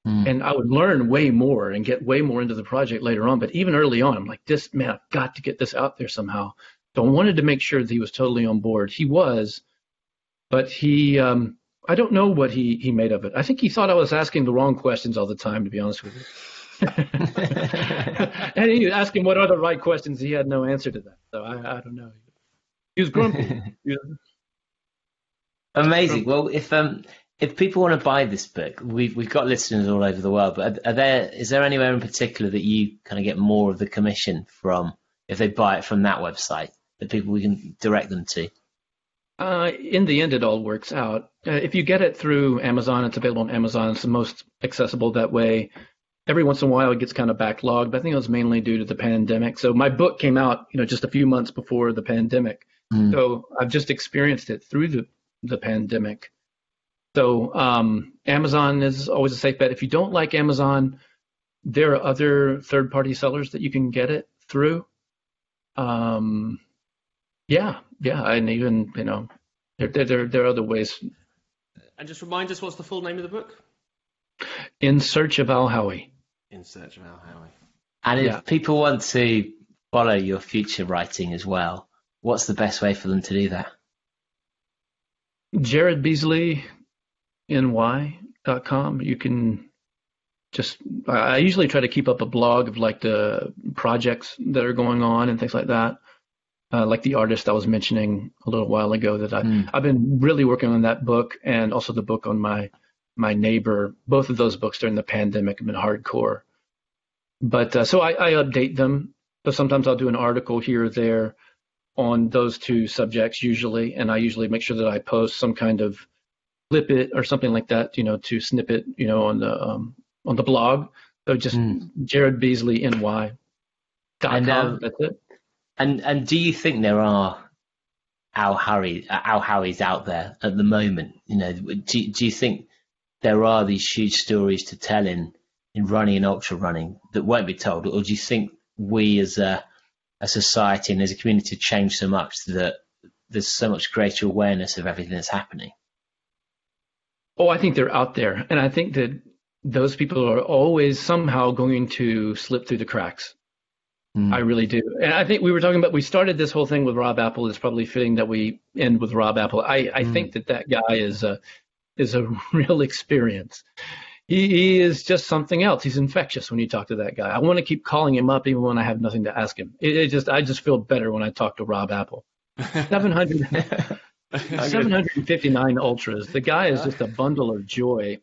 And I would learn way more and get way more into the project later on. But even early on, I'm like, this man, I've got to get this out there somehow. So I wanted to make sure that he was totally on board. He was, but he, um, I don't know what he he made of it. I think he thought I was asking the wrong questions all the time, to be honest with you. and he asked him what are the right questions. He had no answer to that. So I, I don't know. He was grumpy. Amazing. Well, if um if people want to buy this book, we've we've got listeners all over the world. But are, are there is there anywhere in particular that you kind of get more of the commission from if they buy it from that website that people we can direct them to? Uh, in the end, it all works out. Uh, if you get it through Amazon, it's available on Amazon. It's the most accessible that way. Every once in a while, it gets kind of backlogged, but I think it was mainly due to the pandemic. So my book came out, you know, just a few months before the pandemic. Mm. So I've just experienced it through the the pandemic. So um, Amazon is always a safe bet. If you don't like Amazon, there are other third party sellers that you can get it through. Um, yeah, yeah, and even you know, there there there, there are other ways. And just remind us, what's the full name of the book? In search of Al Howie. In Search of Al Howie. And if Yeah. people want to follow your future writing as well, what's the best way for them to do that? Jared Beasley, ny.com. You can just, I usually try to keep up a blog of like the projects that are going on and things like that. Uh, like the artist I was mentioning a little while ago that I, Mm. I've been really working on that book and also the book on my, my neighbor. Both of those books during the pandemic have been hardcore. But uh, so I, I update them. So sometimes I'll do an article here or there on those two subjects usually, and I usually make sure that I post some kind of clip it or something like that, you know, to snip it, you know, on the um, on the blog. So just Mm. Jared Beasley NY. And, com. um, That's it. And and do you think there are Al Harry Al Howies out there at the moment? You know, do do you think there are these huge stories to tell in in running and ultra running that won't be told, or do you think we as a a society and as a community have changed so much that there's so much greater awareness of everything that's happening? Oh, I think they're out there, and I think that those people are always somehow going to slip through the cracks. Mm. I really do. And I think we were talking about, we started this whole thing with Rob Apple. It's probably fitting that we end with Rob Apple. I, I Mm. think that that guy is a, is a real experience. He, he is just something else. He's infectious when you talk to that guy. I want to keep calling him up even when I have nothing to ask him. It, it just, I just feel better when I talk to Rob Apple. 700, 759 ultras. The guy is just a bundle of joy.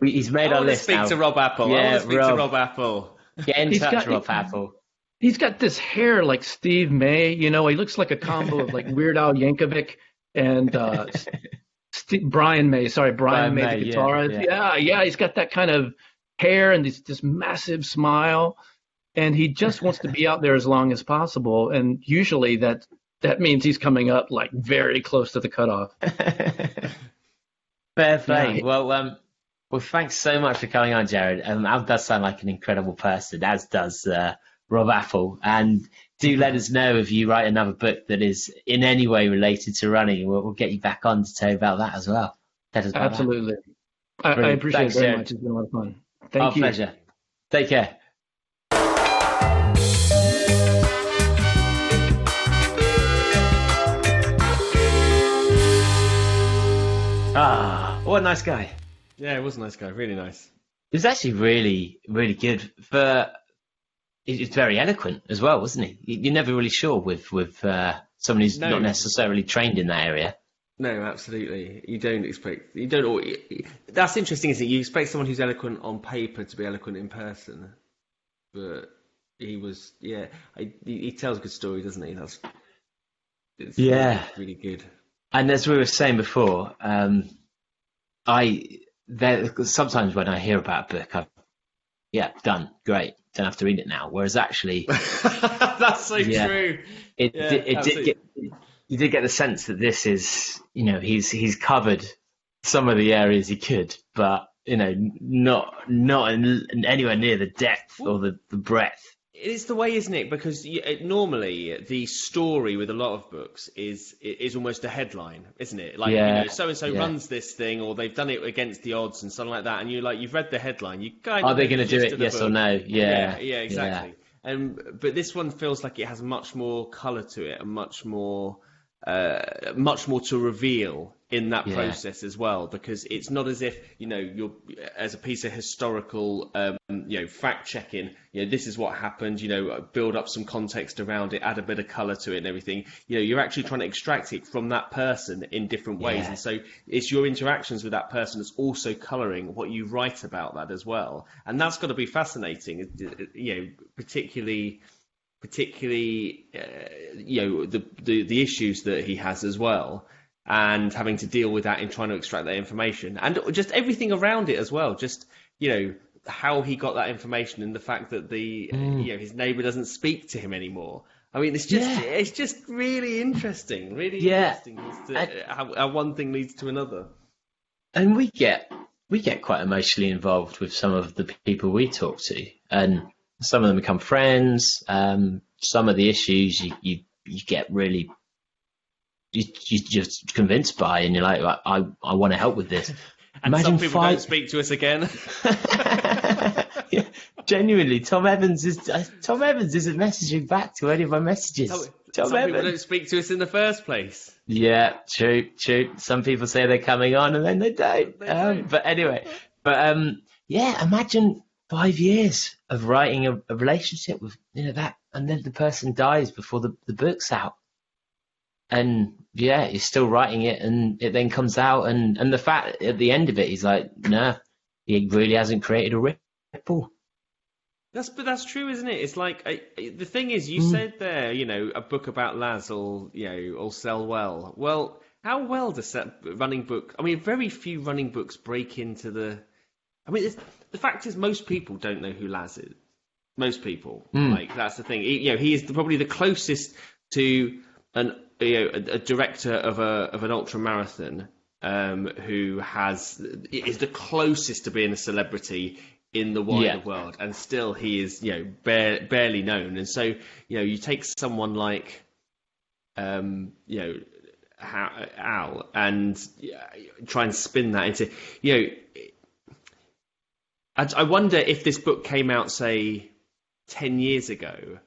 We- He's made I our want to list speak now. to Rob Apple. I Yeah, want to speak Rob. to Rob Apple. Get in He's touch, got- Rob Apple. He's got this hair like Steve May. You know, he looks like a combo of like Weird Al Yankovic and uh, St- Brian May. Sorry, Brian, Brian May, May, the yeah, guitarist. yeah. Yeah, yeah, He's got that kind of hair and this this massive smile, and he just wants to be out there as long as possible. And usually that that means he's coming up like very close to the cutoff. Fair play. Yeah. Well, um, well, thanks so much for coming on, Jared. Um, Al does sound like an incredible person, as does uh, Rob Apple. And do let us know if you write another book that is in any way related to running. We'll, we'll get you back on to tell you about that as well. Tell us about. Absolutely. I, I appreciate Thanks, it very Jared. much. It's been a lot of fun. Thank Our you. pleasure. Take care. Ah, what a nice guy. Yeah, it was a nice guy. Really nice. It was actually really, really good. For he- he's very eloquent as well, wasn't he? You- You're never really sure with with uh, someone who's No. not necessarily trained in that area. No, absolutely. You don't expect. You don't. That's interesting, isn't it? You expect someone who's eloquent on paper to be eloquent in person, but he was. Yeah, I, he, he tells a good story, doesn't he? That's. Yeah. really good. And as we were saying before, um, I there sometimes when I hear about a book, I yeah, done, great, don't have to read it now. Whereas actually, That's so Yeah. true. it Yeah, did, it did get you did get the sense that this is, you know, he's he's covered some of the areas he could, but you know, not not in, anywhere near the depth or the, the breadth. It is the way, isn't it? Because you, it, normally the story with a lot of books is is almost a headline, isn't it? Like Yeah, you know, so and so runs this thing, or they've done it against the odds and something like that, and you like you've read the headline, you kind Are they going to do it? Yes or no? Yeah, yeah, yeah, exactly. Um, but this one feels like it has much more colour to it and much more, uh, much more to reveal in that Yeah. process as well. Because it's not as if you know you're as a piece of historical, um, you know, fact checking. You know, this is what happened. You know, build up some context around it, add a bit of colour to it, and everything. You know, you're actually trying to extract it from that person in different ways, Yeah. and so it's your interactions with that person that's also colouring what you write about that as well, and that's got to be fascinating. You know, particularly, particularly, uh, you know, the, the the issues that he has as well, and having to deal with that in trying to extract that information, and just everything around it as well. Just you know how he got that information and the fact that the uh, you know his neighbour doesn't speak to him anymore. I mean, it's just Yeah. it's just really interesting, really Yeah. interesting to And- how, how one thing leads to another. and we get we get quite emotionally involved with some of the people we talk to, and some of them become friends. Um, some of the issues you you, you get really you, you just convinced by, and you're like, I I, I want to help with this. And Imagine some people five. don't speak to us again. Yeah, genuinely, Tom Evans is uh, Tom Evans isn't messaging back to any of my messages. some Tom people Evans. don't speak to us in the first place. Yeah, true, true. Some people say they're coming on and then they don't. They um, don't. But anyway, but um, yeah, imagine five years of writing a, a relationship with you know that, and then the person dies before the the book's out, and yeah, you're still writing it, and it then comes out, and and the fact at the end of it, he's like, nah, he really hasn't created a ripple. That's but that's true, isn't it? It's like I, the thing is, you Mm. said there, you know, a book about Laz will, you know, will sell well. Well, how well does that running book? I mean, very few running books break into the. I mean, it's, the fact is, most people don't know who Laz is. Most people, Mm. like that's the thing. He, you know, he is the, probably the closest to an you know a, a director of a of an ultra marathon um, who has is the closest to being a celebrity in the wider Yeah. world, and still he is you know bare, barely known. And so you know you take someone like um, you know Al and try and spin that into you know. I, I wonder if this book came out, say, ten years ago,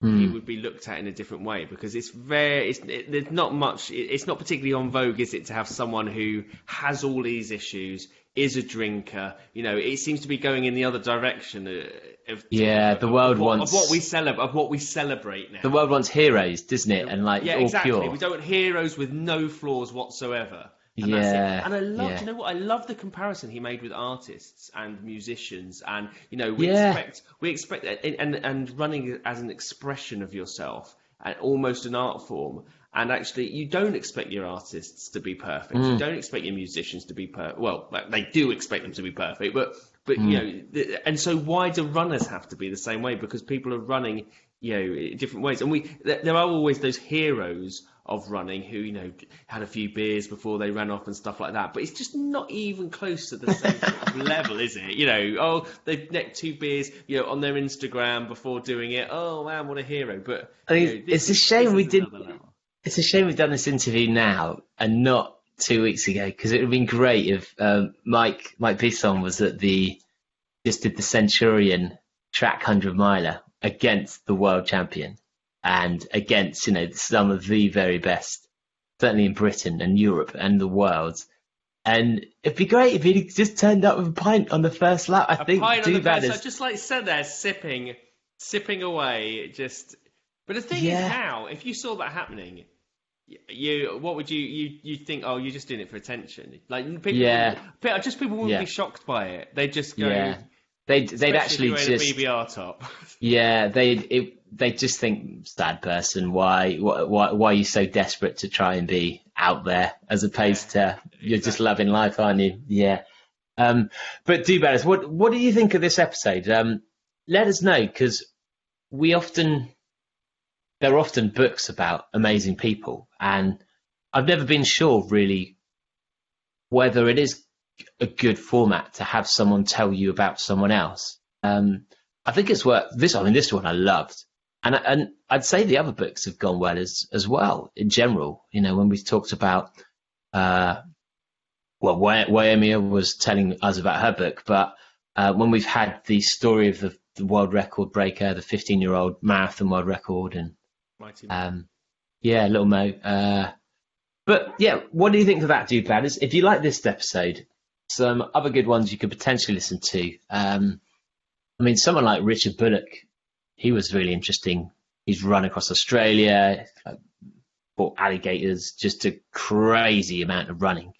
Hmm. it would be looked at in a different way because it's very it's it, there's not much it, it's not particularly on vogue is it to have someone who has all these issues is a drinker you know it seems to be going in the other direction uh, of Yeah, of- the of world what, wants- of what we celebrate of what we celebrate now The world wants heroes, doesn't it? And like yeah all exactly pure. we don't want heroes with no flaws whatsoever and that's it. Yeah, And I love, yeah. you know what? I love the comparison he made with artists and musicians, and you know, we Yeah. expect we expect and, and and running as an expression of yourself, and almost an art form. And actually, you don't expect your artists to be perfect. Mm. You don't expect your musicians to be perfect. Well, they do expect them to be perfect, but but Mm. you know, and so why do runners have to be the same way? Because people are running, you know, different ways, and we there are always those heroes of running who you know had a few beers before they ran off and stuff like that. But it's just not even close to the same sort of level, is it? You know, oh they've necked two beers, you know, on their Instagram before doing it. Oh man, what a hero! But I mean, you know, this it's a shame we didn't- It's a shame we've done this interview now and not two weeks ago because it would have been great if um, Mike Mike Bisson was at the just did the Centurion track hundred miler against the world champion and against you know some of the very best, certainly in Britain and Europe and the world. And it'd be great if he'd just turned up with a pint on the first lap. I A think pint on too the first- is I just like sat there sipping, sipping away. Just, but the thing Yeah. is now, if you saw that happening, you what would you you you think? Oh, you're just doing it for attention. Like people, Yeah. just people wouldn't Yeah. be shocked by it. They'd just go. yeah. They'd they'd especially actually just BBR top. Yeah, they it, they just think sad person. Why why why why are you so desperate to try and be out there as opposed to you're just loving life, aren't you? Yeah. Um, but do badders. What what do you think of this episode? Um, let us know because we often there are often books about amazing people, and I've never been sure really whether it is a good format to have someone tell you about someone else. Um, I think it's worth this. I mean, this one I loved, and and I'd say the other books have gone well as as well in general. You know, when we talked about, uh, well, Waimea was telling us about her book, but uh, when we've had the story of the, the world record breaker, the 15 year old marathon world record, and um, yeah, little Mo. Uh, but yeah, what do you think of that, dude? Bladders? If you like this episode, some other good ones you could potentially listen to. Um, I mean, someone like Richard Bullock, he was really interesting. He's run across Australia, fought alligators, just a crazy amount of running.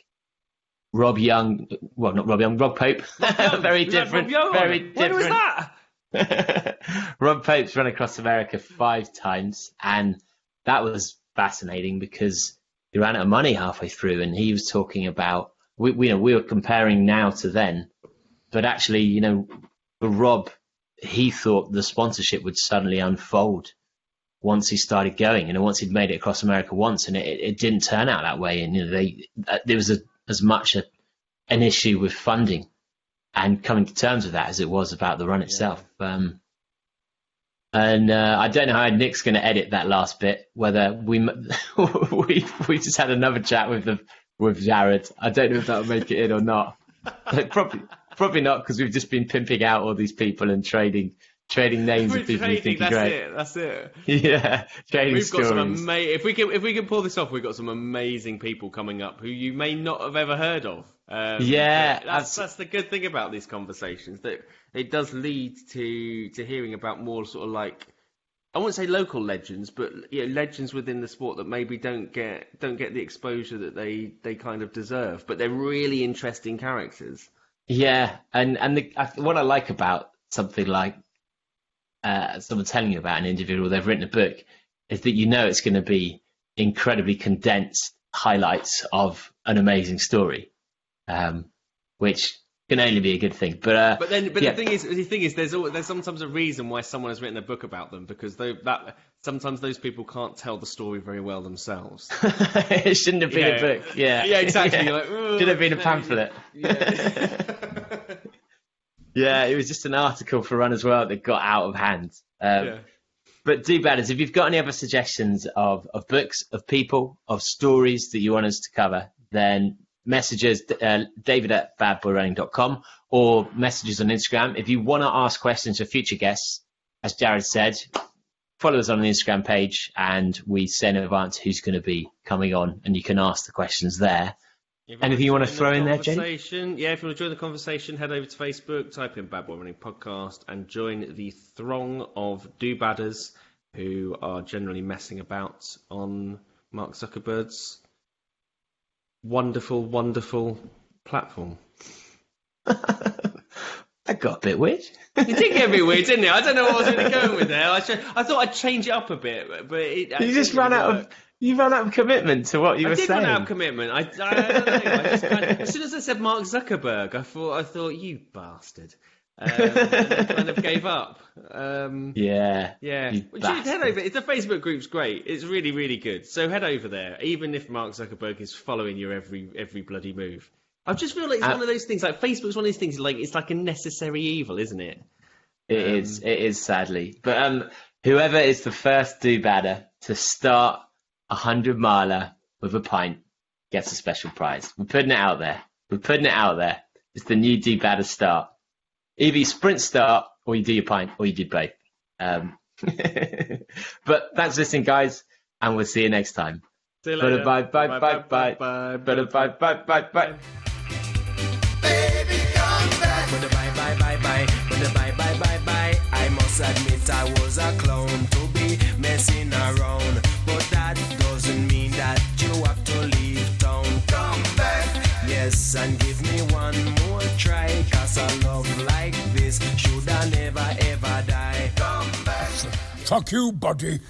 Rob Young, well, not Rob Young, Rob Pope, very different, very different. When was that? Rob Pope's run across America five times, and that was fascinating because he ran out of money halfway through, and he was talking about we, we, you know, we were comparing now to then, but actually, you know, for Rob, he thought the sponsorship would suddenly unfold once he started going, and once he'd made it across America once, and it, it didn't turn out that way, and you know, they uh, there was a, as much a, an issue with funding and coming to terms with that as it was about the run itself. Yeah. Um, and uh, I don't know how Nick's going to edit that last bit. Whether we we we just had another chat with the with Jared. I don't know if that'll make it in or not. probably probably not because we've just been pimping out all these people and trading trading names We're of people trading, think that's great. it. That's it. Yeah, trading We've stories. got some amazing. If we can, if we can pull this off, we've got some amazing people coming up who you may not have ever heard of. Um, Yeah, that's that's the good thing about these conversations that it does lead to to hearing about more sort of like I wouldn't say local legends, but you know, legends within the sport that maybe don't get don't get the exposure that they they kind of deserve, but they're really interesting characters. Yeah, and and the, what I like about something like uh, someone telling you about an individual they've written a book is that you know it's going to be incredibly condensed highlights of an amazing story, um, which can only be a good thing. But uh, But then, but yeah. the thing is, the thing is, there's al there's sometimes a reason why someone has written a book about them because they, that sometimes those people can't tell the story very well themselves. it shouldn't have been Yeah. a book. Yeah, Yeah, exactly. Yeah. Like, Should have been a pamphlet. Yeah. Yeah, it was just an article for Run as well that got out of hand. Um, Yeah. But do badders, if you've got any other suggestions of, of books, of people, of stories that you want us to cover, then messages uh, david at badboyrunning.com or messages on Instagram. If you want to ask questions for future guests, as Jared said, follow us on the Instagram page and we say in advance who's going to be coming on and you can ask the questions there. If Anything you join the throw in there, conversation- Yeah, if you want to join the conversation, head over to Facebook, type in Bad Boy Running Podcast, and join the throng of do-badders who are generally messing about on Mark Zuckerberg's wonderful, wonderful platform. That got a bit weird. It did get a bit weird, didn't it? I don't know what I was really going with there. I, sh- I thought I'd change it up a bit, but it You just ran out of you ran out of commitment to what you I were did saying. run out of commitment. I, I, I don't know. I just kind of, as soon as I said Mark Zuckerberg, I thought, I thought, you bastard. Um, kind of gave up. Um, yeah. yeah. You Well, head over. It's the Facebook group's great. It's really, really good. So head over there, even if Mark Zuckerberg is following your every every bloody move. I just feel like it's Uh, one of those things. Like Facebook's one of these things. Like it's like a necessary evil, isn't it? It Um, is. It is sadly, but um, whoever is the first do badder to start a hundred miler with a pint gets a special prize. We're putting it out there. We're putting it out there. It's the new do badder start. Either you sprint start, or you do your pint, or you do both. Um, but thanks for listening, guys, and we'll see you next time. See you Bye, later. bye, bye, bye, bye. bye, Bye, bye, bye, bye, bye. But the bye bye bye bye, bye bye bye bye. I must admit I was a clown to be messing around, but that doesn't mean that you have to leave town. Come back, yes, and give me one more try, cause a love Fuck you, buddy.